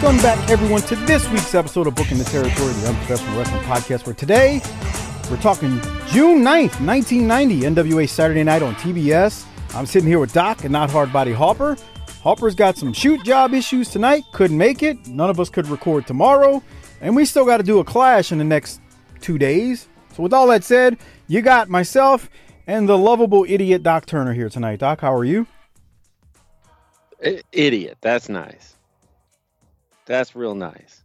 Welcome back, everyone, to this week's episode of Booking the Territory, the Unprofessional Wrestling Podcast, where today we're talking June 9th, 1990, NWA Saturday Night on TBS. I'm sitting here with Doc and not Hard Body Harper. Harper's got some shoot job issues tonight, couldn't make it. None of us could record tomorrow. And we still got to do a clash in the next two days. So, with all that said, you got myself and the lovable idiot Doc Turner here tonight. Doc, how are you? I- idiot. That's nice. That's real nice.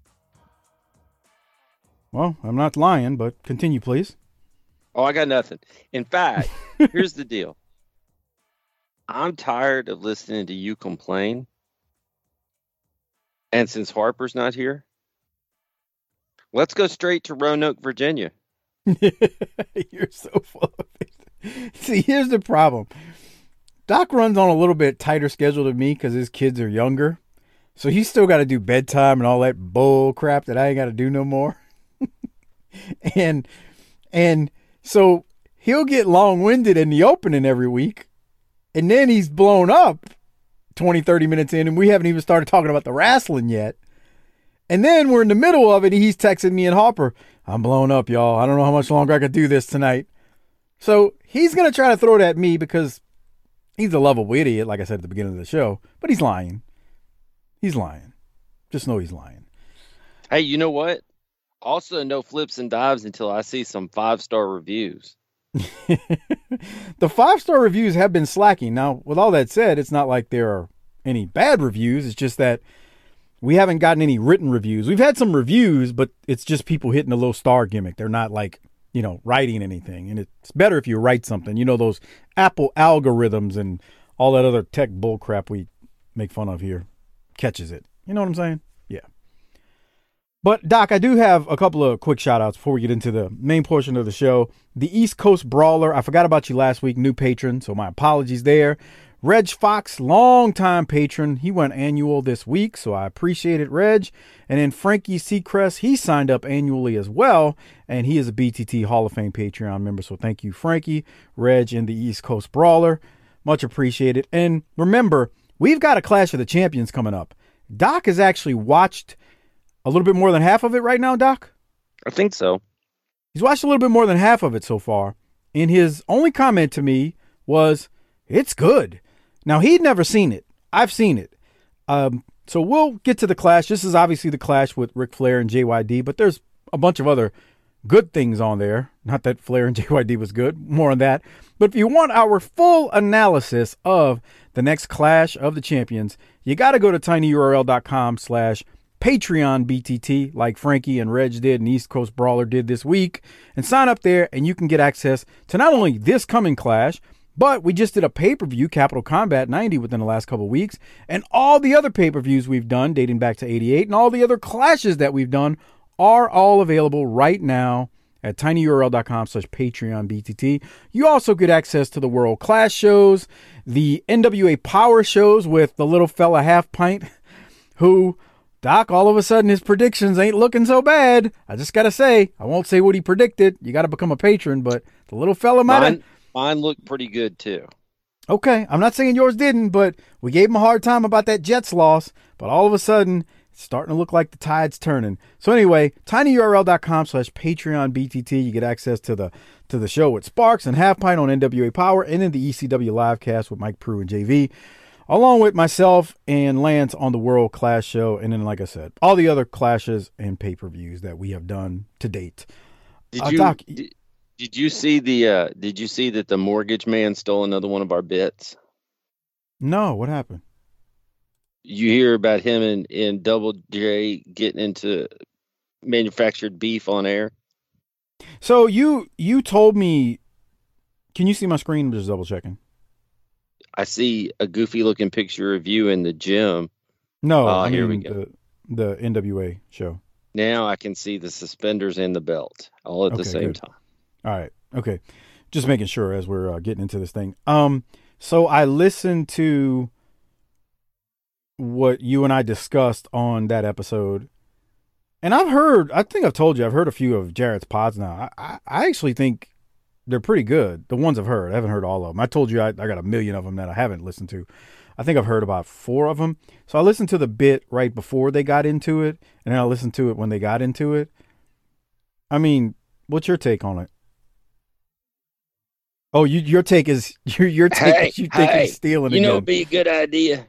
Well, I'm not lying, but continue, please. Oh, I got nothing. In fact, here's the deal. I'm tired of listening to you complain. And since Harper's not here, let's go straight to Roanoke, Virginia. You're so full of it. See, here's the problem. Doc runs on a little bit tighter schedule than me because his kids are younger. So he's still got to do bedtime and all that bull crap that I ain't got to do no more. and and so he'll get long-winded in the opening every week. And then he's blown up 20, 30 minutes in and we haven't even started talking about the wrestling yet. And then we're in the middle of it and he's texting me and Harper, I'm blown up, y'all. I don't know how much longer I could do this tonight. So he's going to try to throw it at me because he's a lovable idiot, like I said at the beginning of the show, but he's lying. He's lying. Just know he's lying. Hey, you know what? Also, no flips and dives until I see some five star reviews. the five star reviews have been slacking. Now, with all that said, it's not like there are any bad reviews. It's just that we haven't gotten any written reviews. We've had some reviews, but it's just people hitting a little star gimmick. They're not like, you know, writing anything. And it's better if you write something. You know, those Apple algorithms and all that other tech bullcrap we make fun of here catches it. You know what I'm saying? Yeah. But Doc, I do have a couple of quick shout outs before we get into the main portion of the show. The East Coast Brawler, I forgot about you last week, new patron, so my apologies there. Reg Fox, longtime patron, he went annual this week, so I appreciate it, Reg. And then Frankie Seacrest, he signed up annually as well, and he is a BTT Hall of Fame Patreon member. So thank you, Frankie, Reg, and the East Coast Brawler. Much appreciated. And remember, we've got a Clash of the Champions coming up. Doc has actually watched a little bit more than half of it right now, Doc? I think so. He's watched a little bit more than half of it so far. And his only comment to me was, it's good. Now, he'd never seen it. I've seen it. Um, so we'll get to the clash. This is obviously the clash with Ric Flair and JYD, but there's a bunch of other good things on there. Not that Flair and JYD was good, more on that. But if you want our full analysis of the next clash of the champions, you got to go to tinyurl.com slash Patreon BTT, like Frankie and Reg did and East Coast Brawler did this week, and sign up there, and you can get access to not only this coming clash, but we just did a pay per view, Capital Combat 90, within the last couple weeks, and all the other pay per views we've done dating back to 88, and all the other clashes that we've done are all available right now at tinyurl.com slash Patreon BTT. You also get access to the World Class shows, the NWA Power shows with the little fella half pint, who Doc, all of a sudden his predictions ain't looking so bad. I just gotta say, I won't say what he predicted. You gotta become a patron, but the little fella might. Mine, mine looked pretty good too. Okay, I'm not saying yours didn't, but we gave him a hard time about that Jets loss. But all of a sudden, starting to look like the tide's turning. So anyway, tinyurl.com slash Patreon BTT. You get access to the to the show with Sparks and Half Pint on NWA Power, and then the ECW Livecast with Mike Prue and JV, along with myself and Lance on the World Clash show, and then, like I said, all the other clashes and pay per views that we have done to date. Did Uh, you Doc- did, did you see the uh did you see that the mortgage man stole another one of our bits? No, what happened? You hear about him and, and Double J getting into manufactured beef on air? So you you told me. Can you see my screen? I'm just double checking. I see a goofy looking picture of you in the gym. No, Oh, I here we go. the the NWA show. Now I can see the suspenders and the belt all at the same good. time. All right. Okay. Just making sure as we're uh, getting into this thing. Um so I listened to what you and I discussed on that episode. And I've heard I think I've told you I've heard a few of Jarrett's pods now. I I, actually think they're pretty good. The ones I've heard. I haven't heard all of them. I told you I, I got a million of them that I haven't listened to. I think I've heard about four of them. So I listened to the bit right before they got into it, and then I listened to it when they got into it. I mean, what's your take on it? Oh, you, your take is your your take Hey, is you think hey, he's stealing You know, again. it'd be a good idea.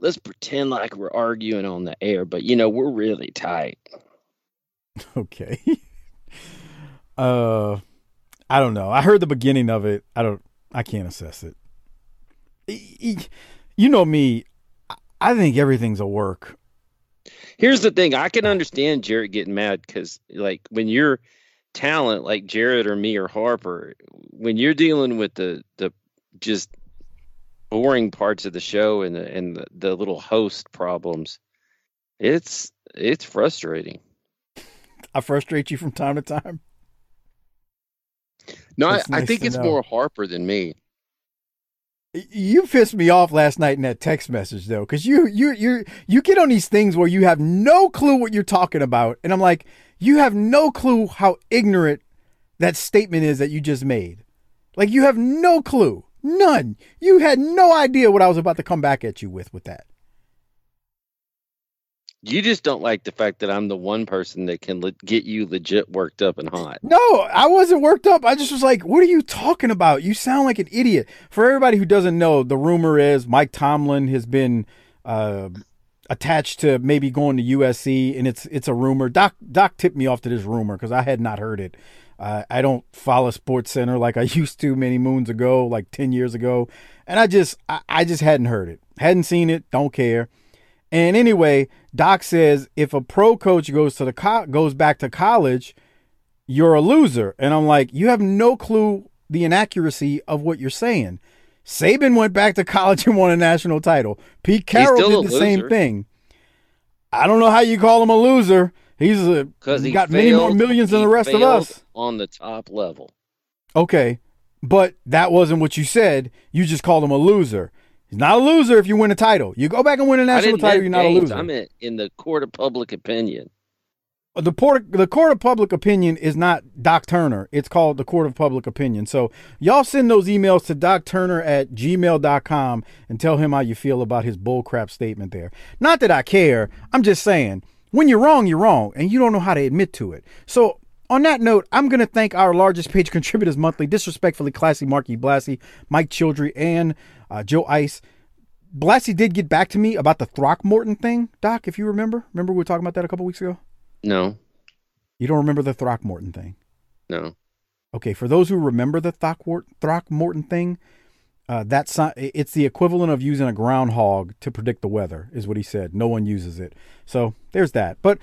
Let's pretend like we're arguing on the air, but you know, we're really tight. Okay. uh, I don't know. I heard the beginning of it. I don't. I can't assess it. You know me. I- think everything's a work. Here's the thing: I can understand Jarrett getting mad because, like, when you're talent like Jarrett or me or Harper, when you're dealing with the the just boring parts of the show and the and the, the little host problems, it's it's frustrating. I frustrate you from time to time. No, I, That's I think it's know. more Harper than me. You pissed me off last night in that text message though, because you you you you get on these things where you have no clue what you're talking about, and I'm like, you have no clue how ignorant that statement is that you just made. Like you have no clue, none. You had no idea what I was about to come back at you with with that. You just don't like the fact that I'm the one person that can le- get you legit worked up and hot. No, I wasn't worked up. I just was like, what are you talking about? You sound like an idiot. For everybody who doesn't know, the rumor is Mike Tomlin has been uh, attached to maybe going to USC, and it's it's a rumor. Doc Doc tipped me off to this rumor because I had not heard it. Uh, I don't follow Sports Center like I used to many moons ago, like ten years ago, and I just I, I just hadn't heard it, hadn't seen it, don't care. And anyway, Doc says if a pro coach goes to the co- goes back to college, you're a loser. And I'm like, you have no clue the inaccuracy of what you're saying. Saban went back to college and won a national title. Pete Carroll did the same thing. I don't know how you call him a loser. He's uh, a, Because he got many more millions than the rest of us. on the top level. Okay, but that wasn't what you said. You just called him a loser. He's not a loser if you win a title. You go back and win a national title, you're not a loser. I meant in the court of public opinion. the port, the court of public opinion is not Doc Turner. It's called the court of public opinion. So y'all send those emails to Doc Turner at gmail.com and tell him how you feel about his bullcrap statement there. Not that I care. I'm just saying when you're wrong, you're wrong, and you don't know how to admit to it. So on that note, I'm going to thank our largest page contributors monthly, disrespectfully classy Marky Blassie, Mike Childry, and uh, Joe Ice. Blassie did get back to me about the Throckmorton thing, Doc, if you remember. Remember we were talking about that a couple weeks ago? No, You don't remember the Throckmorton thing? no. Okay, for those who remember the Throckmorton, Throckmorton thing, uh, that's not, it's the equivalent of using a groundhog to predict the weather, is what he said. No one uses it. So there's that. But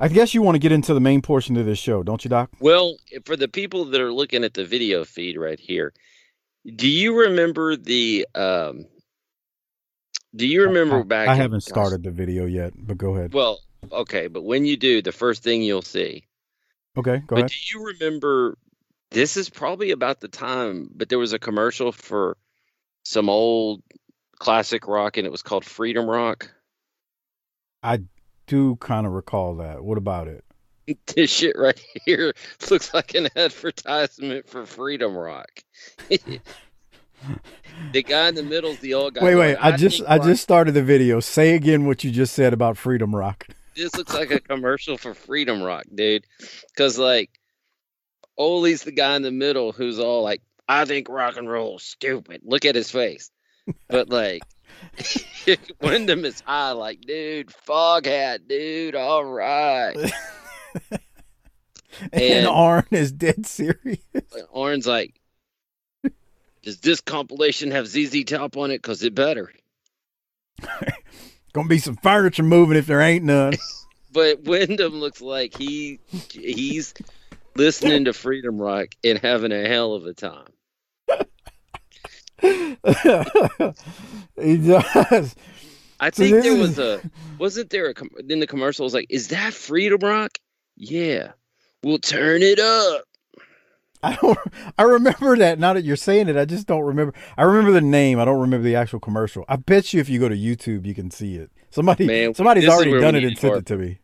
I guess you want to get into the main portion of this show, don't you, Doc? Well, for the people that are looking at the video feed right here, do you remember the? Um, do you remember I, back? I haven't started the video yet, but go ahead. Well, okay, but when you do, the first thing you'll see. Okay, go but ahead. do you remember? This is probably about the time, but there was a commercial for some old classic rock, and it was called Freedom Rock. I do kind of recall that. What about it? this shit right here looks like an advertisement for Freedom Rock. the guy in the middle is the old guy. wait, going, wait. I just I rock- just started the video. Say again what you just said about Freedom Rock. This looks like a commercial for Freedom Rock, dude. Because like Ole's the guy in the middle who's all like, I think rock and roll is stupid. Look at his face. But like Windham is high, like, dude, Foghat, dude, all right. and, And- Arn is dead serious. Arn's like, does this compilation have ZZ Top on it? Cause it better. Gonna be some furniture moving if there ain't none. But Windham looks like he he's listening to Freedom Rock and having a hell of a time. he does. I think there was a wasn't there a in the commercial was like, is that Freedom Rock? Yeah, we'll turn it up. I don't. I remember that. Now that you're saying it, I just don't remember. I remember the name. I don't remember the actual commercial. I bet you if you go to YouTube, you can see it. Somebody, Man, somebody's already done it and sent it to me.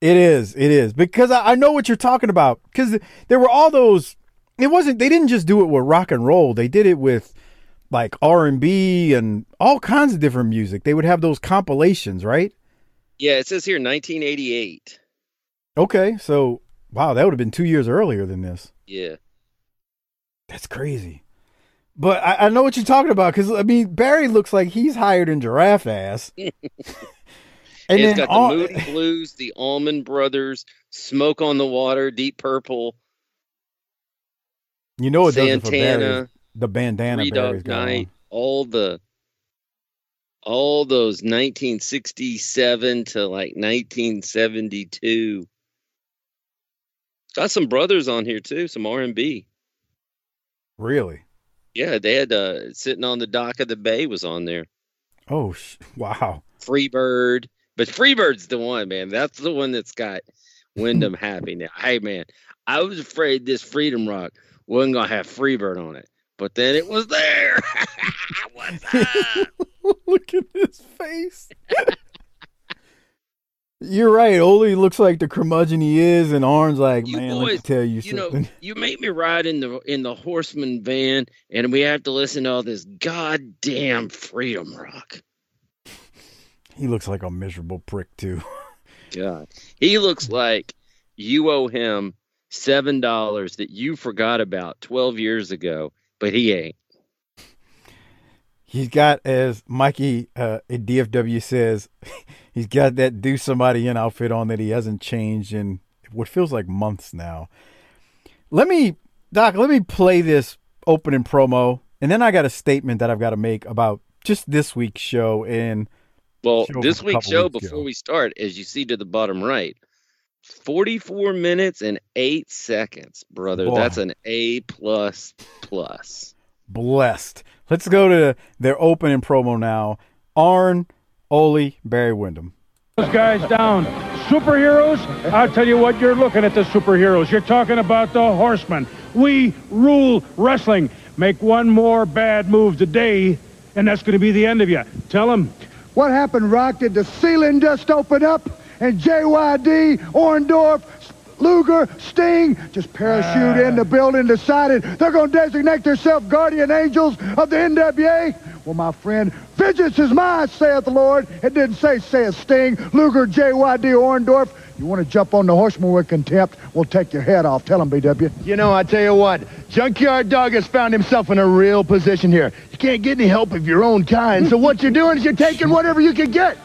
It is. It is because I, I know what you're talking about. Because there were all those. It wasn't. They didn't just do it with rock and roll. They did it with like R and B and all kinds of different music. They would have those compilations, right? Yeah, it says here 1988. Okay, so wow, that would have been two years earlier than this. Yeah, That's crazy. But I, I know what you're talking about because I mean Barry looks like he's hired in giraffe ass. and it's got all- the Moody Blues, the Allman Brothers, Smoke on the Water, Deep Purple, you know it does it for Barry. Santana, The bandana Three Dog Night, all the all those 1967 to like 1972. Got some brothers on here too, some R&B. Really? Yeah, they had uh, sitting on the dock of the bay was on there. Oh wow. Freebird, but Freebird's the one, man. That's the one that's got Windham happy now. Hey, man, I was afraid this Freedom Rock wasn't gonna have Freebird on it, but then it was there. What's up? Look at his face. You're right. Ole looks like the curmudgeon he is, and Arn's like, You man, let me tell you, You know, you make me ride in the in the Horseman van, and we have to listen to all this goddamn Freedom Rock. He looks like a miserable prick too. God, he looks like you owe him seven dollars that you forgot about twelve years ago, but he ain't. He's got, as Mikey uh, at DFW says, he's got that do somebody in outfit on that he hasn't changed in what feels like months now. Let me, Doc, let me play this opening promo, and then I got a statement that I've got to make about just this week's show. And Well, Show this from a week's show, weeks before ago. we start, as you see to the bottom right, 44 minutes and eight seconds, brother. Boy. That's an A plus plus. blessed. Let's go to their opening promo now. Arn, Ole, Barry Windham. Those guys down. Superheroes? I'll tell you what, you're looking at the superheroes. You're talking about the horsemen. We rule wrestling. Make one more bad move today, and that's going to be the end of you. Tell them. What happened, Rock? Did the ceiling just open up and JYD, Orndorff, Luger, Sting just parachute ah. in the building, decided they're going to designate themselves guardian angels of the NWA? Well, my friend, vengeance is mine, saith the Lord. It didn't say, saith Sting, Luger, JYD, Orndorff. You want to jump on the horseman with contempt? We'll take your head off. Tell him, BW. You know, I tell you what, Junkyard Dog has found himself in a real position here. You can't get any help of your own kind, so what you're doing is you're taking whatever you can get.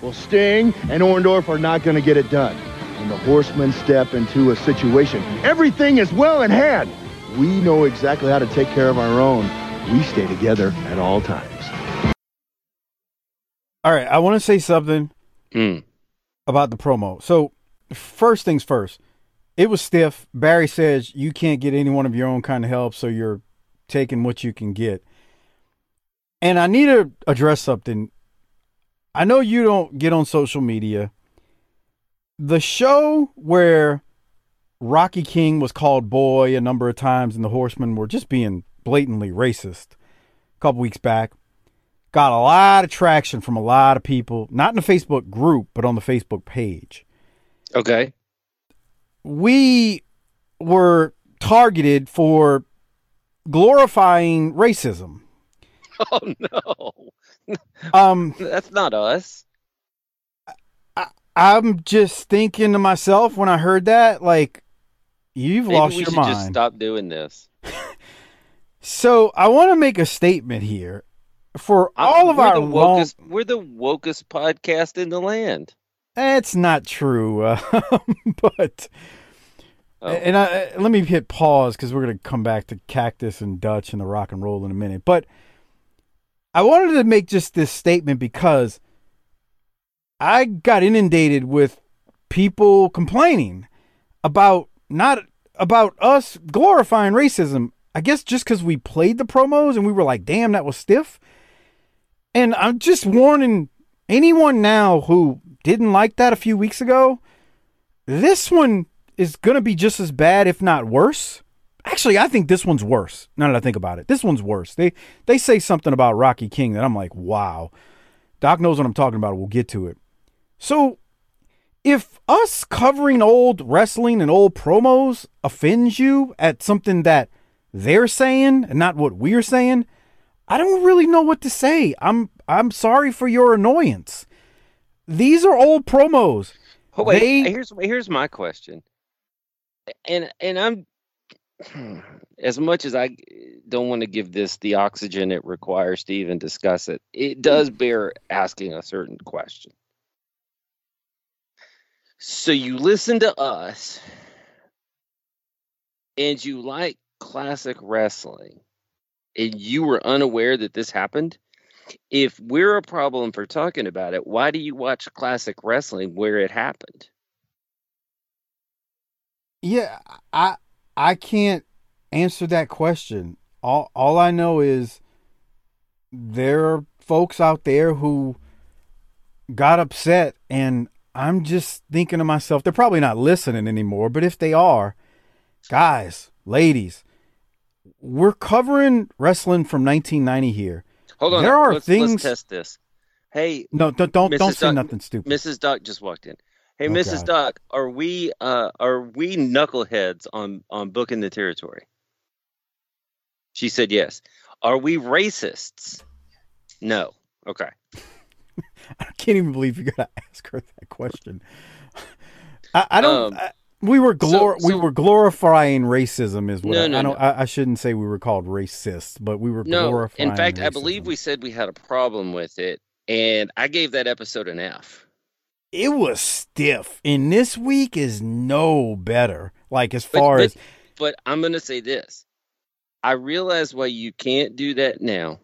Well, Sting and Orndorff are not going to get it done. When the horsemen step into a situation, everything is well in hand. We know exactly how to take care of our own. We stay together at all times. All right, I want to say something Mm. about the promo. So, first things first, it was stiff. Barry says you can't get anyone of your own kind of help, so you're taking what you can get. And I need to address something. I know you don't get on social media. The show where Rocky King was called boy a number of times and the Horsemen were just being blatantly racist a couple weeks back got a lot of traction from a lot of people, not in the Facebook group, but on the Facebook page. Okay. We were targeted for glorifying racism. Oh no, Um, that's not us. I'm just thinking to myself when I heard that, like, You've Maybe lost we your should mind. just stop doing this. So I want to make a statement here for all of our the long. we're the wokest podcast in the land. It's not true, uh, but Oh. and I, let me hit pause because we're gonna come back to Cactus and Dutch and the rock and roll in a minute. But I wanted to make just this statement because I got inundated with people complaining about not about us glorifying racism. I guess just because we played the promos and we were like, "Damn, that was stiff." And I'm just warning anyone now who didn't like that a few weeks ago. This one is going to be just as bad, if not worse. Actually, I think this one's worse. Now that I think about it, this one's worse. They they say something about Rocky King that I'm like, wow. Doc knows what I'm talking about. We'll get to it. So, if us covering old wrestling and old promos offends you at something that they're saying and not what we're saying, I don't really know what to say. I'm I'm sorry for your annoyance. These are old promos. Oh, wait, They- here's here's my question, and and I'm as much as I don't want to give this the oxygen it requires to even discuss it. It does mm. bear asking a certain question. So you listen to us, and you like classic wrestling, and you were unaware that this happened. If we're a problem for talking about it, why do you watch classic wrestling where it happened? Yeah, I I can't answer that question. All all I know is there are folks out there who got upset and I'm just thinking to myself, they're probably not listening anymore, but if they are, guys, ladies, we're covering wrestling from 1990 here. Hold on. There are let's, things Let's test this. Hey, No, don't don't, don't say Duck- nothing stupid. Mrs. Doc just walked in. Hey, Oh, Mrs. God. Duck, are we uh are we knuckleheads on on booking the territory? She said yes. Are we racists? No. Okay. I can't even believe you gotta ask her that question. I, I don't. Um, I, we were glor- so- we were glorifying racism, is what No, I, no, I don't. no. I, I shouldn't say we were called racist, but we were No. glorifying. In fact, I believe we said we had a problem with it, and I gave that episode an F. it was stiff, and this week is no better. Like as But- far but, as but I'm gonna say this. I realize why you can't do that now.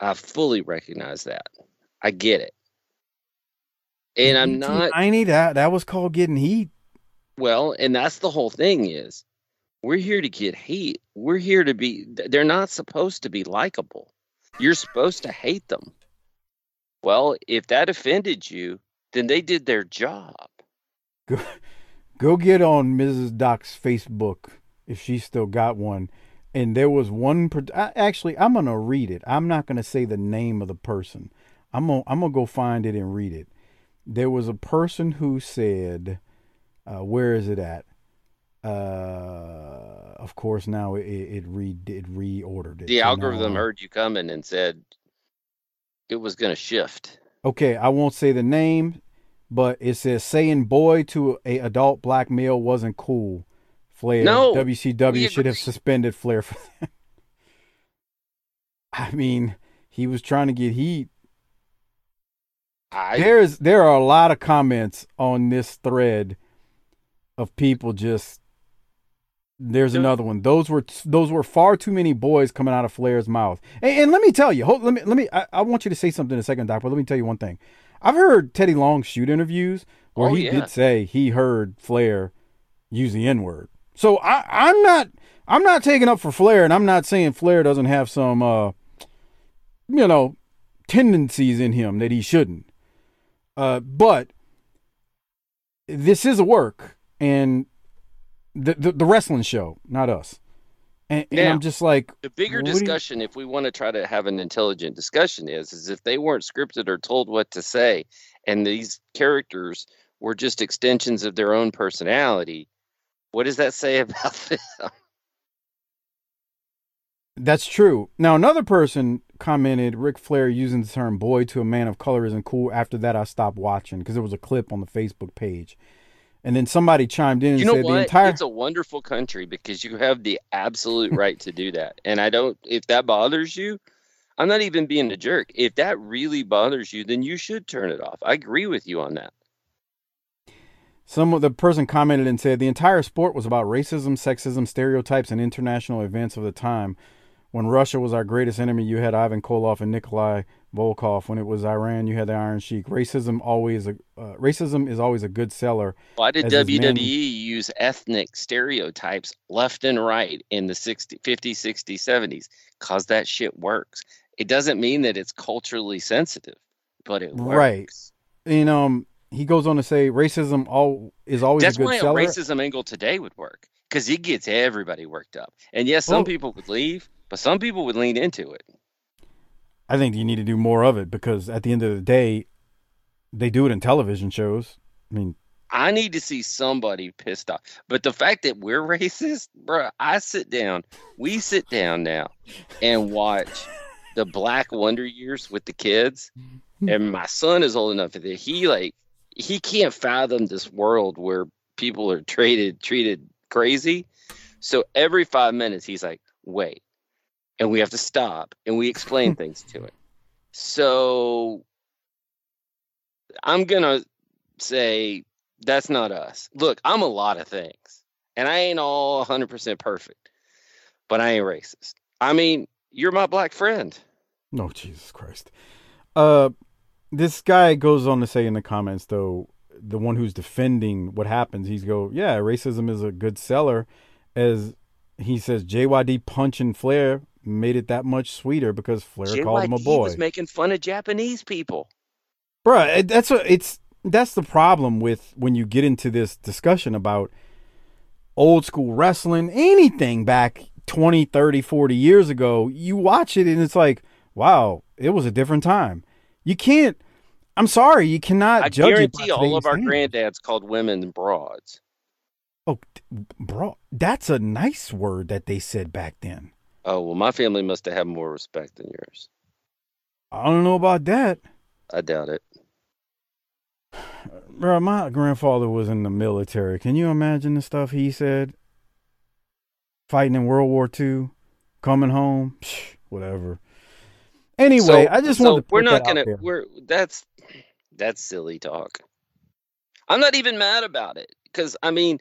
I fully recognize that. I get it. And I'm not ninety. That that was called getting heat. well, and that's the whole thing is we're here to get hate. We're here to be they're not supposed to be likable. You're supposed to hate them. Well, if that offended you, then they did their job. Go, go get on Mrs. Doc's Facebook if she still got one. And there was one. I, actually, I'm gonna read it. I'm not gonna say the name of the person. I'm gonna I'm gonna go find it and read it. There was a person who said, uh, "Where is it at?" Uh, of course, now it it re it reordered it. The So algorithm uh, heard you coming and said it was going to shift. Okay, I won't say the name, but it says saying boy to a adult black male wasn't cool. Flair. No, WCW should have suspended Flair for that. I mean, he was trying to get heat. I There is there are a lot of comments on this thread of people just there's There- another one. Those were those were far too many boys coming out of Flair's mouth. And, and let me tell you, hold, let me let me. I, I want you to say something in a second, Doc. But let me tell you one thing. I've heard Teddy Long shoot interviews where Oh, he yeah. did say he heard Flair use the N word. So I, I'm not I'm not taking up for Flair, and I'm not saying Flair doesn't have some uh, you know tendencies in him that he shouldn't. Uh, but this is a work, and the the, the wrestling show, not us. And, and I'm just like, the bigger do you- discussion, if we want to try to have an intelligent discussion, is is if they weren't scripted or told what to say, and these characters were just extensions of their own personality, what does that say about them? That's true. Now, another person commented Ric Flair using the term boy to a man of color isn't cool. After that, I stopped watching because there was a clip on the Facebook page. And then somebody chimed in and You know said what? the entire It's a wonderful country because you have the absolute right to do that. And I don't, if that bothers you, I'm not even being a jerk. If that really bothers you, then you should turn it off. I agree with you on that. Some of the person commented and said the entire sport was about racism, sexism, stereotypes, and international events of the time. When Russia was our greatest enemy, you had Ivan Koloff and Nikolai Volkov. When it was Iran, you had the Iron Sheik. Racism always a uh, racism is always a good seller. Why did WWE man- use ethnic stereotypes left and right in the 60, 50s, 60s, 70s? Because that shit works. It doesn't mean that it's culturally sensitive, but it works. Right. And um, he goes on to say racism all is always That's a good why seller. a racism angle today would work because it gets everybody worked up. And yes, some Well- people would leave, but some people would lean into it. I think you need to do more of it because at the end of the day, they do it in television shows. I mean, I need to see somebody pissed off. But the fact that we're racist, bro, I sit down, we sit down now and watch the Black Wonder Years with the kids. And my son is old enough that he like he can't fathom this world where people are treated treated crazy. So every five minutes he's like, wait. And we have to stop and we explain things to it. So I'm gonna say that's not us. Look, I'm a lot of things, and I ain't all 100% perfect, but I ain't racist. I mean, you're my black friend. no, Jesus Christ. Uh, this guy goes on to say in the comments though, the one who's defending what happens, he's go, yeah, racism is a good seller, as he says JYD punching Flair made it that much sweeter because Flair called him a JYD He was making fun of Japanese people. Bruh, it- that's what it's that's the problem with when you get into this discussion about old school wrestling, anything back 20, 30, 40 years ago, you watch it and it's like, wow, it was a different time. You can't I'm sorry, you cannot I judge guarantee all of our standards. granddads called women broads. Oh, bro, that's a nice word that they said back then. Oh well, my family must have had more respect than yours. I don't know about that. I doubt it. Bro, my grandfather was in the military. Can you imagine the stuff he said? Fighting in World War II, coming home, Psh, whatever. Anyway, So- I just so wanted to we're not gonna we're that's that's silly talk. I'm not even mad about it because I mean,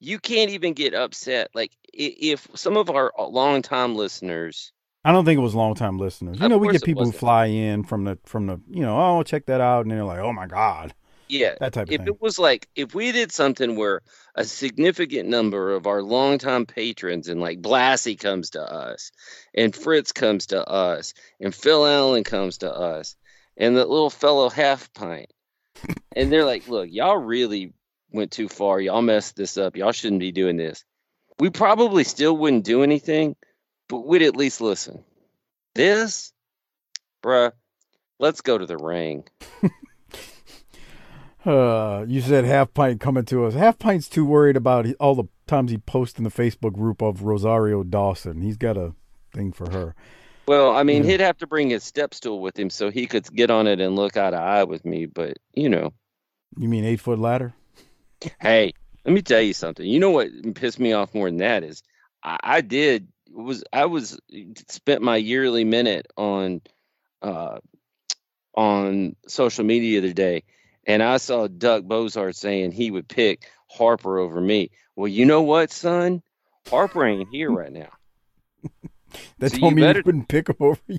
you can't even get upset. Like if some of our uh, longtime listeners, I don't think it was long time listeners. You know, we get people who fly in from the from the you know, oh check that out, and they're like, oh my god, yeah, that type of if thing. it was like if we did something where a significant number of our longtime patrons and like Blassie comes to us, and Fritz comes to us, and Phil Allen comes to us, and the little fellow half pint, and they're like, look, y'all really went too far. Y'all messed this up. Y'all shouldn't be doing this. We probably still wouldn't do anything, but we'd at least listen. This, bruh, let's go to the ring. Uh, you said half pint coming to us. Half pint's too worried about all the times he posts in the Facebook group of Rosario Dawson. He's got a thing for her. Well, I mean, Yeah. he'd have to bring his step stool with him so he could get on it and look eye to eye with me. But you know, You mean eight foot ladder? Hey, let me tell you something. You know what pissed me off more than that is I, I did was I was spent my yearly minute on uh on social media the other day, and I saw Duck Bozart saying he would pick Harper over me. Well, you know what, son? Harper ain't here right now. That So told you me better- you wouldn't pick him over you.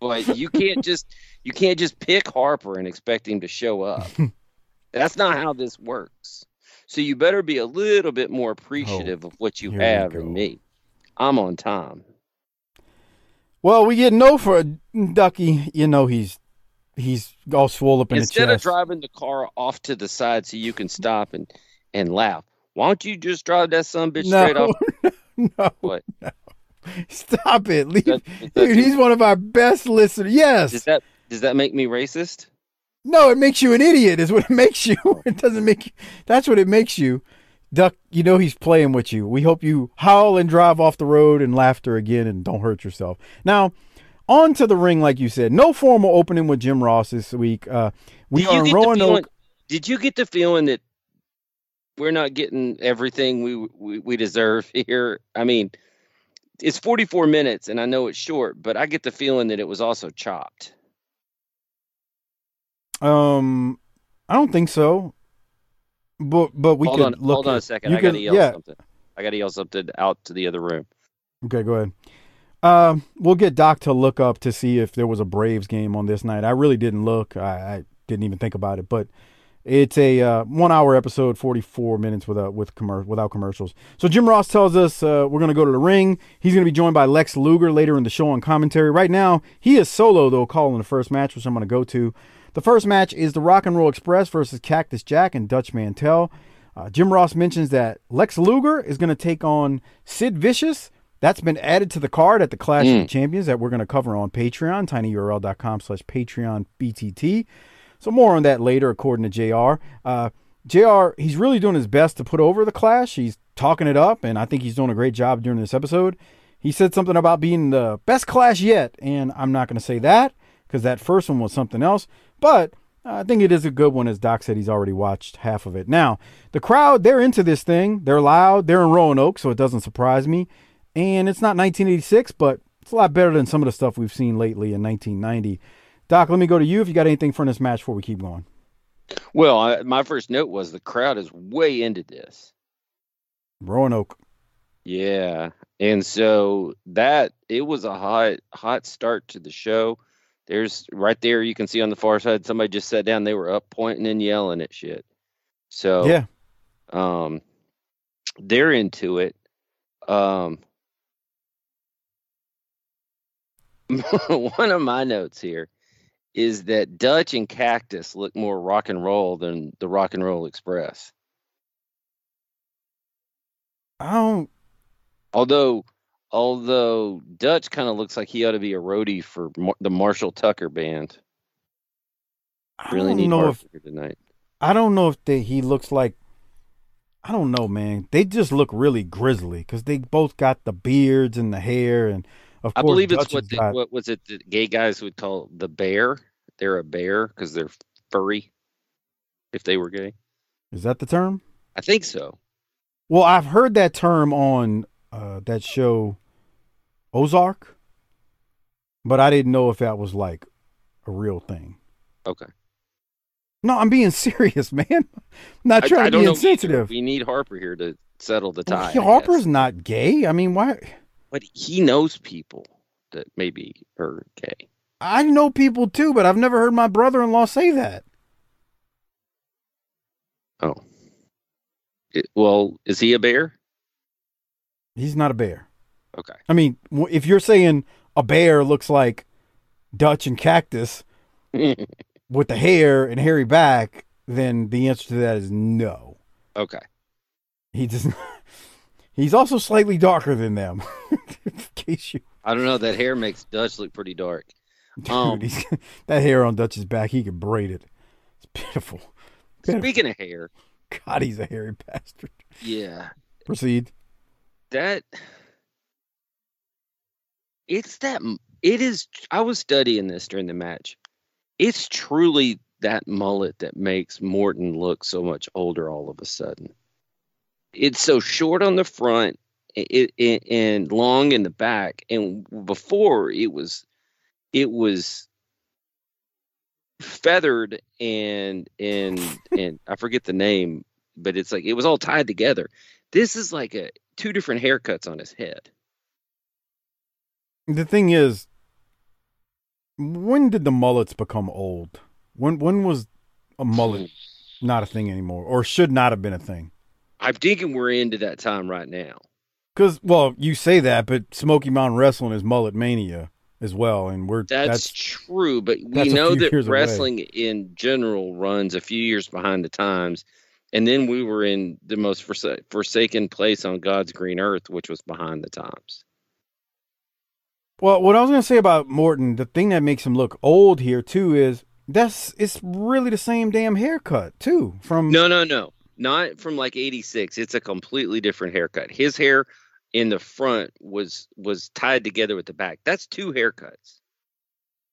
But you can't just you can't just pick Harper and expect him to show up. That's not how this works. So you better be a little bit more appreciative of what you Oh, have in me. I'm on time. Well, we get no for a Ducky. You know he's he's all swole up in Instead the of driving the car off to the side so you can stop and and laugh, why don't you just drive that son bitch straight no, off? no, What? stop it, Leave, that dude. He's one of our best listeners. Yes. Does that does that make me racist? No, it makes you an idiot. Is what it makes you. It doesn't make you. That's what it makes you. Duck, you know he's playing with you. We hope you howl and drive off the road and laughter again and don't hurt yourself. Now, on to the ring, like you said. No formal opening with Jim Ross this week. Uh, we are in the feeling, Did you get the feeling that we're not getting everything we we, we deserve here. I mean, it's 44 minutes, and I know it's short, but I get the feeling that it was also chopped. Um, I don't think so. But but we hold could on, look. hold on a second. you I gotta yell yeah. something. I gotta yell something out to the other room. Okay, go ahead. Um, we'll get Doc to look up to see if there was a Braves game on this night. I really didn't look. I, I didn't even think about it, but it's a uh, one-hour episode, forty-four minutes without with commer- without commercials. So Jim Ross tells us uh, we're going to go to the ring. He's going to be joined by Lex Luger later in the show on commentary. Right now, he is solo though, calling the first match, which I'm going to go to. The first match is the Rock and Roll Express versus Cactus Jack and Dutch Mantell. Uh, Jim Ross mentions that Lex Luger is going to take on Sid Vicious. That's been added to the card at the Clash of the Champions that we're going to cover on Patreon, tinyurl.com slash Patreon BTT. So more on that later, according to JR. Uh, JR, he's really doing his best to put over the Clash. He's talking it up, and I think he's doing a great job during this episode. He said something about being the best Clash yet, and I'm not going to say that because that first one was something else. But I think it is a good one, as Doc said he's already watched half of it. Now, the crowd, they're into this thing. They're loud. They're in Roanoke, so it doesn't surprise me. And it's not 1986, but it's a lot better than some of the stuff we've seen lately in 1990. Doc, let me go to you if you got anything for this match before we keep going. Well, I, my first note was the crowd is way into this. Roanoke. Yeah, and so that it was a hot hot start to the show. There's right there you can see on the far side somebody just sat down. They were up pointing and yelling at shit. So Yeah. um, they're into it. Um, one of my notes here is that Dutch and Cactus look more rock and roll than the Rock and Roll Express. I don't. Although, although Dutch kind of looks like he ought to be a roadie for Mar- the Marshall Tucker band. I Really don't need know if tonight. I don't know if they, he looks like. I don't know, man. They just look really grizzly because they both got the beards and the hair, and of I course, believe it's what has the, got- what was it the gay guys would call the bear. They're a bear because they're furry. If they were gay, is that the term? I think so. Well, I've heard that term on uh, that show, Ozark, but I didn't know if that was like a real thing. Okay. No, I'm being serious, man. I'm not I- trying I to don't be insensitive. We need Harper here to settle the tie. Well, I Harper's not gay. I mean, why? but he knows people that maybe are gay. I know people too, but I've never heard my brother-in-law say that. Oh. It- well, is he a bear? He's not a bear. Okay. I mean, if you're saying a bear looks like Dutch and Cactus with the hair and hairy back, then the answer to that is no. okay. He does. Not, he's also slightly darker than them. in case you, I don't know. That hair makes Dutch look pretty dark. dude, Um, that hair on Dutch's back, he could braid it. It's pitiful. pitiful. Speaking of hair, God, he's a hairy bastard. yeah, Proceed. that it's that it is. I was studying this during the match. It's truly that mullet that makes Morton look so much older all of a sudden. It's so short on the front it, it, and long in the back, and before it was, it was feathered and and and I forget the name, but it's like it was all tied together. This is like a two different haircuts on his head. The thing is, when did the mullets become old? When when was a mullet hmm. not a thing anymore, or should not have been a thing? I'm thinking we're into that time right now. Because well, you say that, but Smoky Mountain Wrestling is mullet mania as well, and we're That's, that's, true, but we know that years away. wrestling in general runs a few years behind the times. And then we were in the most forsa- forsaken place on God's green earth, which was behind the times. Well. What I was gonna say about Morton, the thing that makes him look old here too is that's it's really the same damn haircut too. From No, no, no. Not from like 86. It's a completely different haircut. His hair in the front was was tied together with the back. That's two haircuts.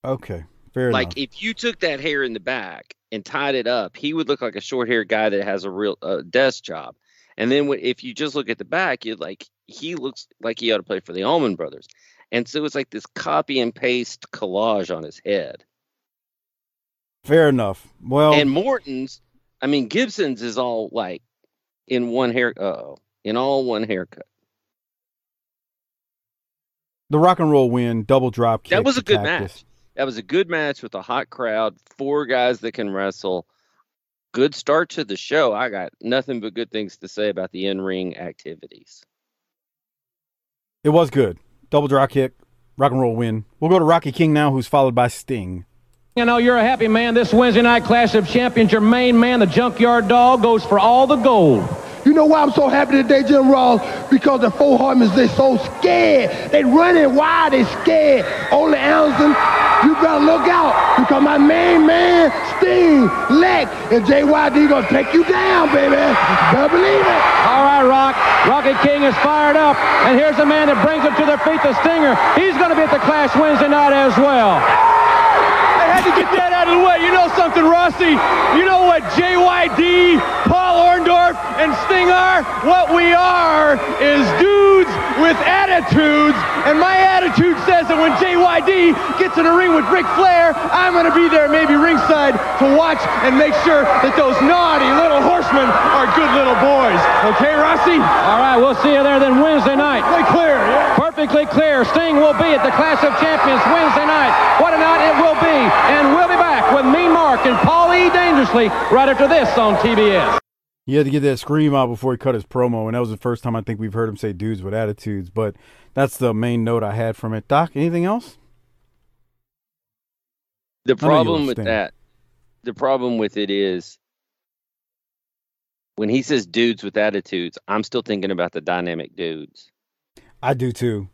okay, Fair like enough. if you took that hair in the back and tied it up, he would look like a short-haired guy that has a real uh, desk job. And then if you just look at the back, you're like he looks like he ought to play for the Allman Brothers. And so it was like this copy and paste collage on his head. Fair enough. Well, and Morton's, I mean Gibson's is all like in one hair. Oh, in all one haircut. the rock and roll win, double drop kick. That was a good match. That was a good match with a hot crowd, four guys that can wrestle. Good start to the show. I got nothing but good things to say about the in-ring activities. It was good. Double drop kick, rock and roll win. We'll go to Rocky King now, who's followed by Sting. You know, you're a happy man. This Wednesday night Clash of Champions, your main man, the Junkyard Dog, goes for all the gold. You know why I'm so happy today, Jim Ross? Because the four Horsemen, they so scared. They're running wild, They're scared. Ole Anderson, you better look out because my main man, Sting, Lex, and JYD gonna take you down, baby. Better believe it. All right, Rock. Rocky King is fired up. And here's the man that brings them to their feet, the Stinger. He's going to be at the Clash Wednesday night as well. I had to get that out of the way. You know something, Rossi? You know what JYD, Paul Orndorff, and Sting are? What we are is dudes with attitudes. And my attitude says that when JYD gets in a ring with Ric Flair, I'm going to be there, maybe ringside, to watch and make sure that those naughty little horsemen are good little boys. Okay, Rossi? All right, we'll see you there then Wednesday night. Perfectly clear, yeah. Perfectly clear. Sting will be at the Clash of Champions Wednesday night. What a night it will be. And we'll be back with Mean Mark and Paul E. Dangerously right after this on TBS. He had to get that scream out before he cut his promo, and that was the first time I think we've heard him say dudes with attitudes. But that's the main note I had from it. Doc, anything else? The I know you problem with that, the problem with it is when he says dudes with attitudes, I'm still thinking about the dynamic dudes. I do too.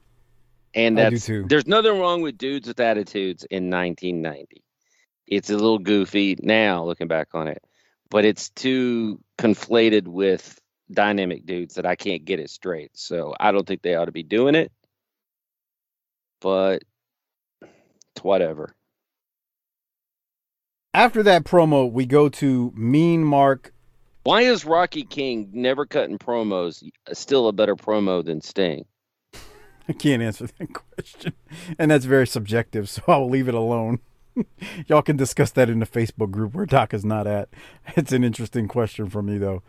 And I do that's too. there's nothing wrong with dudes with attitudes in 1990. It's a little goofy now looking back on it, but it's too conflated with dynamic dudes that I can't get it straight. So I don't think they ought to be doing it. But it's whatever. After that promo, we go to Mean Mark. Why is Rocky King never cutting promos still a better promo than Sting? I can't answer that question, and that's very subjective, so I'll leave it alone. Y'all can discuss that in the Facebook group where Doc is not at. It's an interesting question for me, though.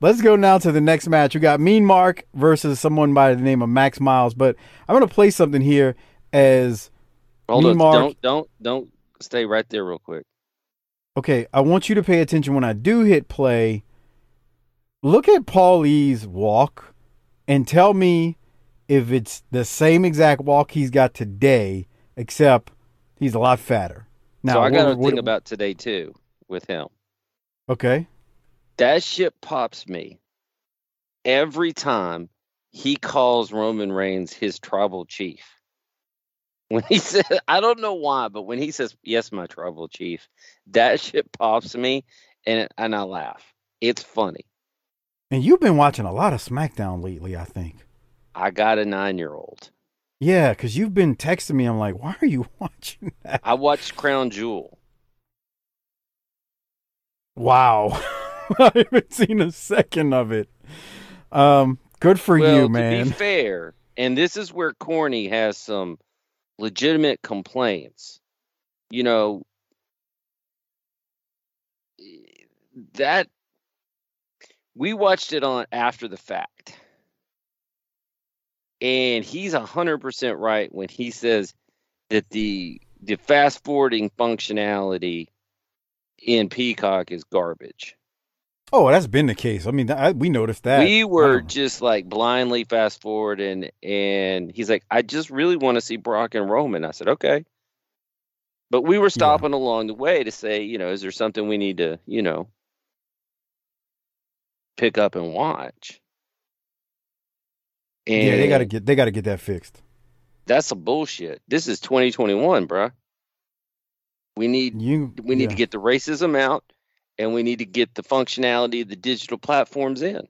Let's go now to the next match. We got Mean Mark versus someone by the name of Max Miles, but I'm going to play something here as Hold Mean on, Mark. don't don't don't stay right there real quick. Okay, I want you to pay attention when I do hit play. Look at Paul E's walk and tell me if it's the same exact walk he's got today, except he's a lot fatter. Now, so I got a thing about today too with him. Okay. That shit pops me every time he calls Roman Reigns his tribal chief. When he says, I don't know why, but when he says, "Yes, my tribal chief," that shit pops me, and and I laugh. It's funny. And you've been watching a lot of SmackDown lately, I think. I got a nine-year-old. Yeah, because you've been texting me. I'm like, why are you watching that? I watched Crown Jewel. Wow. I haven't seen a second of it. Um, good for well, you, man. to be fair, and this is where Corny has some legitimate complaints. You know, that we watched it on after the fact. And he's a hundred percent right when he says that the the fast forwarding functionality in Peacock is garbage. Oh, that's been the case. I mean, I, we noticed that. we were Wow. just like blindly fast forwarding, and and he's like i just really want to see brock and roman i said okay but we were stopping along the way to say you know is there something we need to you know pick up and watch and yeah, they gotta get they gotta get that fixed. that's some bullshit this is 2021 bruh we need You we need yeah. to get the racism out and we need to get the functionality of the digital platforms in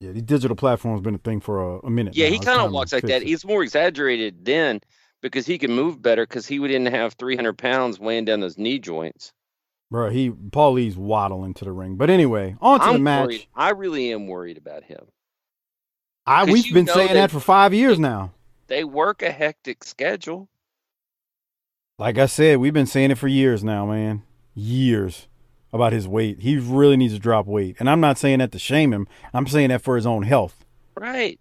Yeah, the digital platform's been a thing for a, a minute. Yeah, now. he kind of walks like that. it. He's more exaggerated then, because he can move better because he didn't have 300 pounds weighing down those knee joints. Bro, he Paulie's waddling to the ring. But anyway, on to I'm the match. worried. I really am worried about him. I we've been saying that- that for five years now. They work a hectic schedule. Like I said, we've been saying it for years now, man. Years about his weight. He really needs to drop weight. And I'm not saying that to shame him. I'm saying that for his own health. Right.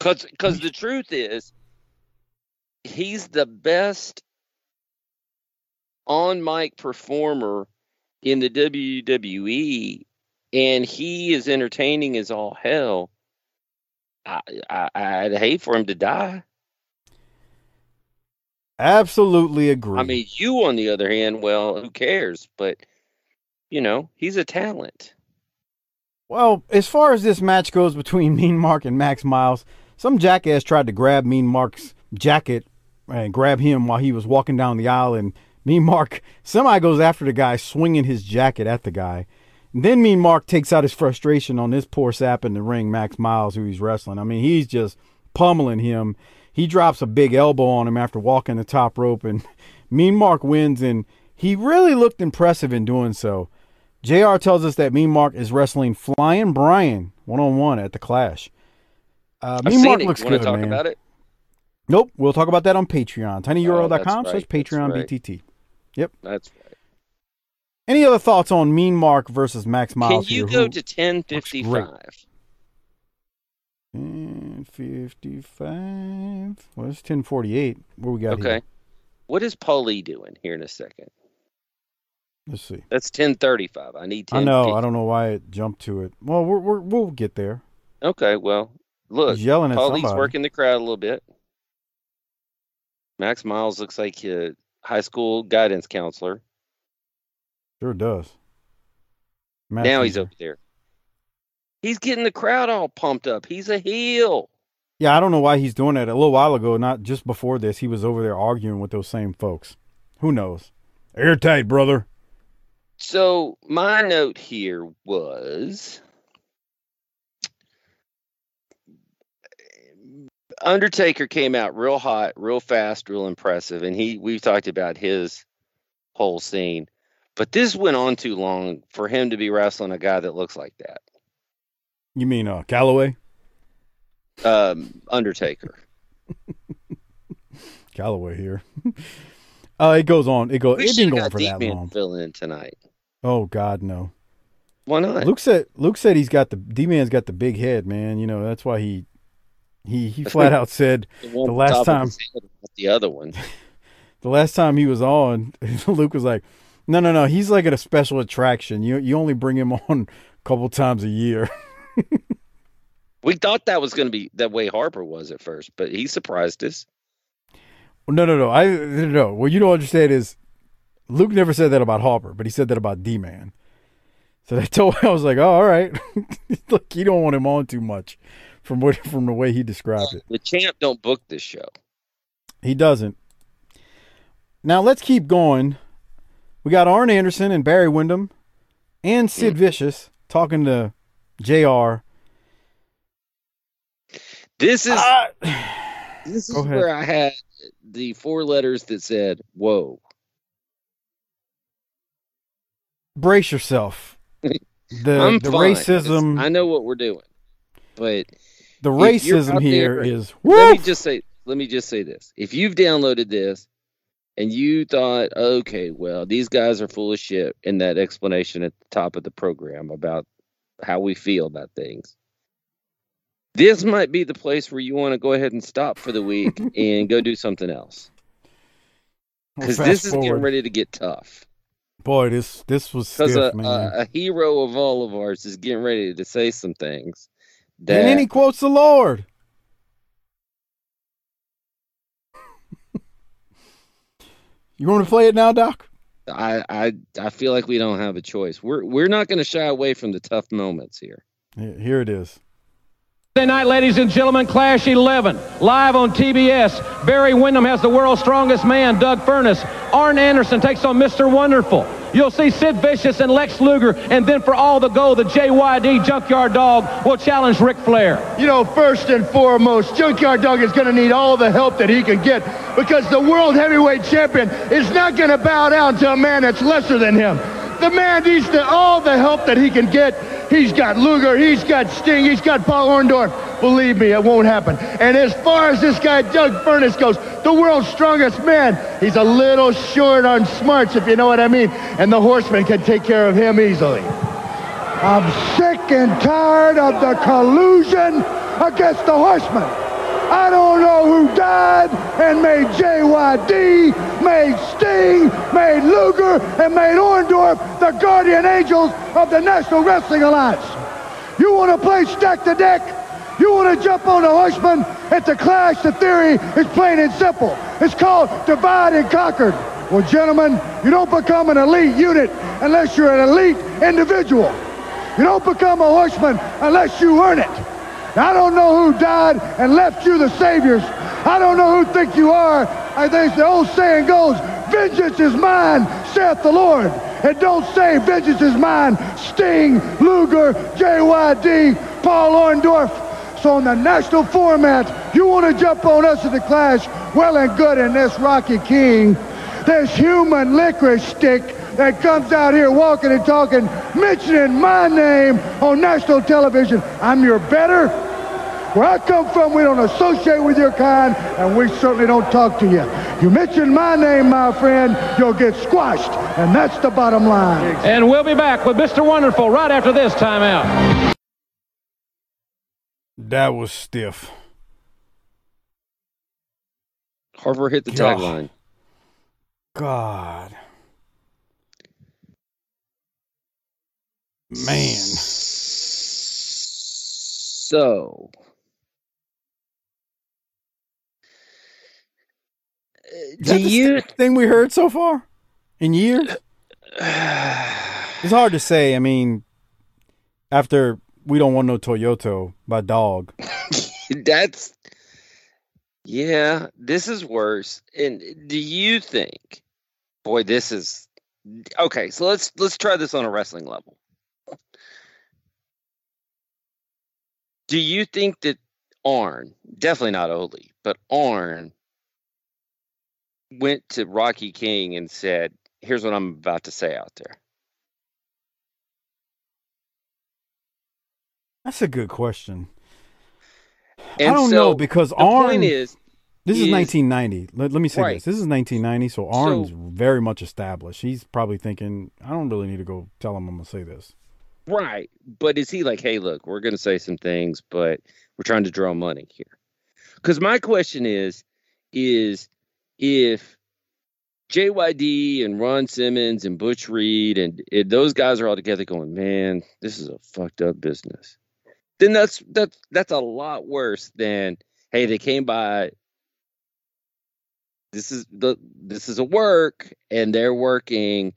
Cause, cause the truth is, he's the best on mic performer in the WWE, and he is entertaining as all hell. I, I I'd hate for him to die. Absolutely agree. I mean, you on the other hand, well, who cares? But you know, he's a talent. Well, as far as this match goes between Mean Mark and Max Miles, some jackass tried to grab Mean Mark's jacket and grab him while he was walking down the aisle, and Mean Mark semi goes after the guy, swinging his jacket at the guy. Then Mean Mark takes out his frustration on this poor sap in the ring, Max Miles, who he's wrestling. I mean, he's just pummeling him. He drops a big elbow on him after walking the top rope, and Mean Mark wins, and he really looked impressive in doing so. JR tells us that Mean Mark is wrestling Flying Brian one on one at the Clash. Uh, mean Mark it. looks good, talk man. about it? Nope, we'll talk about that on Patreon. tinyurl.com that's slash right, Patreon right. BTT. Yep. That's right. Any other thoughts on Mean Mark versus Max Miles? Can you here? go to ten fifty five? 1055. Well, it's 1048. What we got Okay. here? What is Paulie doing here in a second? Let's see. That's ten thirty five. I need ten. I know. I don't know why it jumped to it. Well, we're, we're, we'll get there. Okay, well, look, He's yelling at Paulie's somebody. working the crowd a little bit. Max Miles looks like a high school guidance counselor. Sure does. Math now he's over there. He's getting the crowd all pumped up. He's a heel. Yeah, I don't know why he's doing that. A little while ago, not just before this, he was over there arguing with those same folks. Who knows? Airtight, brother. So my note here was Undertaker came out real hot, real fast, real impressive, and he we've talked about his whole scene. But this went on too long for him to be wrestling a guy that looks like that. You mean uh, Calloway? Um, Undertaker. Calloway here. uh, it goes on. It goes. We It didn't go on for that long. fill in tonight. Oh God, no. Why not? Luke said. Luke said he's got the D man's got the big head, man. You know that's why he he he flat out said The the last time the other one. the last time he was on, Luke was like, "No, no, no. He's like at a special attraction. You you only bring him on a couple times a year." We thought that was going to be that way Harper was at first, but he surprised us. No, no, no. I no, no. What you don't understand is Luke never said that about Harper, but he said that about D Man. So I told I was like, oh, all right. Look, you don't want him on too much from what from the way he described it. The champ don't book this show. He doesn't. Now let's keep going. We got Arn Anderson and Barry Windham and Sid Mm. Vicious talking to JR. This is Uh, this is where I had the four letters that said "Whoa." Brace yourself. The I'm the fine. racism It's- I know what we're doing, but the racism here there- is Let me just say. Let me just say this: If you've downloaded this and you thought, okay, well, these guys are full of shit, in that explanation at the top of the program about how we feel about things. This might be the place where you want to go ahead and stop for the week and go do something else. Because fast this is getting ready to get tough. Boy, this this was Because a, a, a hero of all of ours is getting ready to say some things that and then he quotes the Lord. You want to play it now, Doc? I, I I feel like we don't have a choice. We're we're not going to shy away from the tough moments here. Here here it is. Thursday night, ladies and gentlemen, Clash 11, live on TBS. Barry Windham has the world's strongest man, Doug Furnas. Arn Anderson takes on Mr. Wonderful. you'll see Sid Vicious and Lex Luger, and then for all the gold, the JYD Junkyard Dog will challenge Ric Flair. You know, first and foremost, Junkyard Dog is going to need all the help that he can get because the world heavyweight champion is not going to bow down to a man that's lesser than him. The man needs the, all the help that he can get. He's got Luger, he's got Sting, he's got Paul Orndorff. Believe me, it won't happen. And as far as this guy, Doug Furnas, goes, the world's strongest man, he's a little short on smarts, if you know what I mean. And the Horseman can take care of him easily. I'm sick and tired of the collusion against the Horseman. I don't know who died and made JYD, made Sting, made Luger, and made Orndorff the guardian angels of the National Wrestling Alliance. You want to play stack the deck? You want to jump on the horseman at the clash? The theory is plain and simple. It's called divide and conquer. Well, gentlemen, you don't become an elite unit unless you're an elite individual. You don't become a horseman unless you earn it. I don't know who died and left you the saviors. I don't know who think you are. I think the old saying goes, vengeance is mine, saith the Lord. And don't say vengeance is mine, Sting, Luger, JYD, Paul Orndorff. So in the national format, you want to jump on us in the clash, well and good in this Rocky King. This human licorice stick that comes out here walking and talking, mentioning my name on national television. I'm your better. Where I come from, we don't associate with your kind, and we certainly don't talk to you. You mention my name, my friend, you'll get squashed, and that's the bottom line. And we'll be back with Mr. Wonderful right after this timeout. That was stiff. Harper hit the God. tagline. God. Man. So, uh, that do the you? thing we heard so far in years? it's hard to say. I mean, after we don't want no Toyota by dog. That's yeah. This is worse. And do you think? Boy, this is okay. So let's let's try this on a wrestling level. Do you think that Arn, definitely not Ole, but Arn went to Rocky King and said, "Here's what I'm about to say out there." That's a good question. And I don't so know because the Arn. point is, this is is- 1990. Let, let me say Right. this. This is 1990, so Arn's So- very much established. He's probably thinking, I don't really need to go tell him I'm gonna say this. Right. But is he like, hey, look, we're going to say some things, but we're trying to draw money here? Because my question is, is if JYD and Ron Simmons and Butch Reed and if those guys are all together going, man, this is a fucked up business, then that's that's that's a lot worse than hey, they came by. This is the this is a work and they're working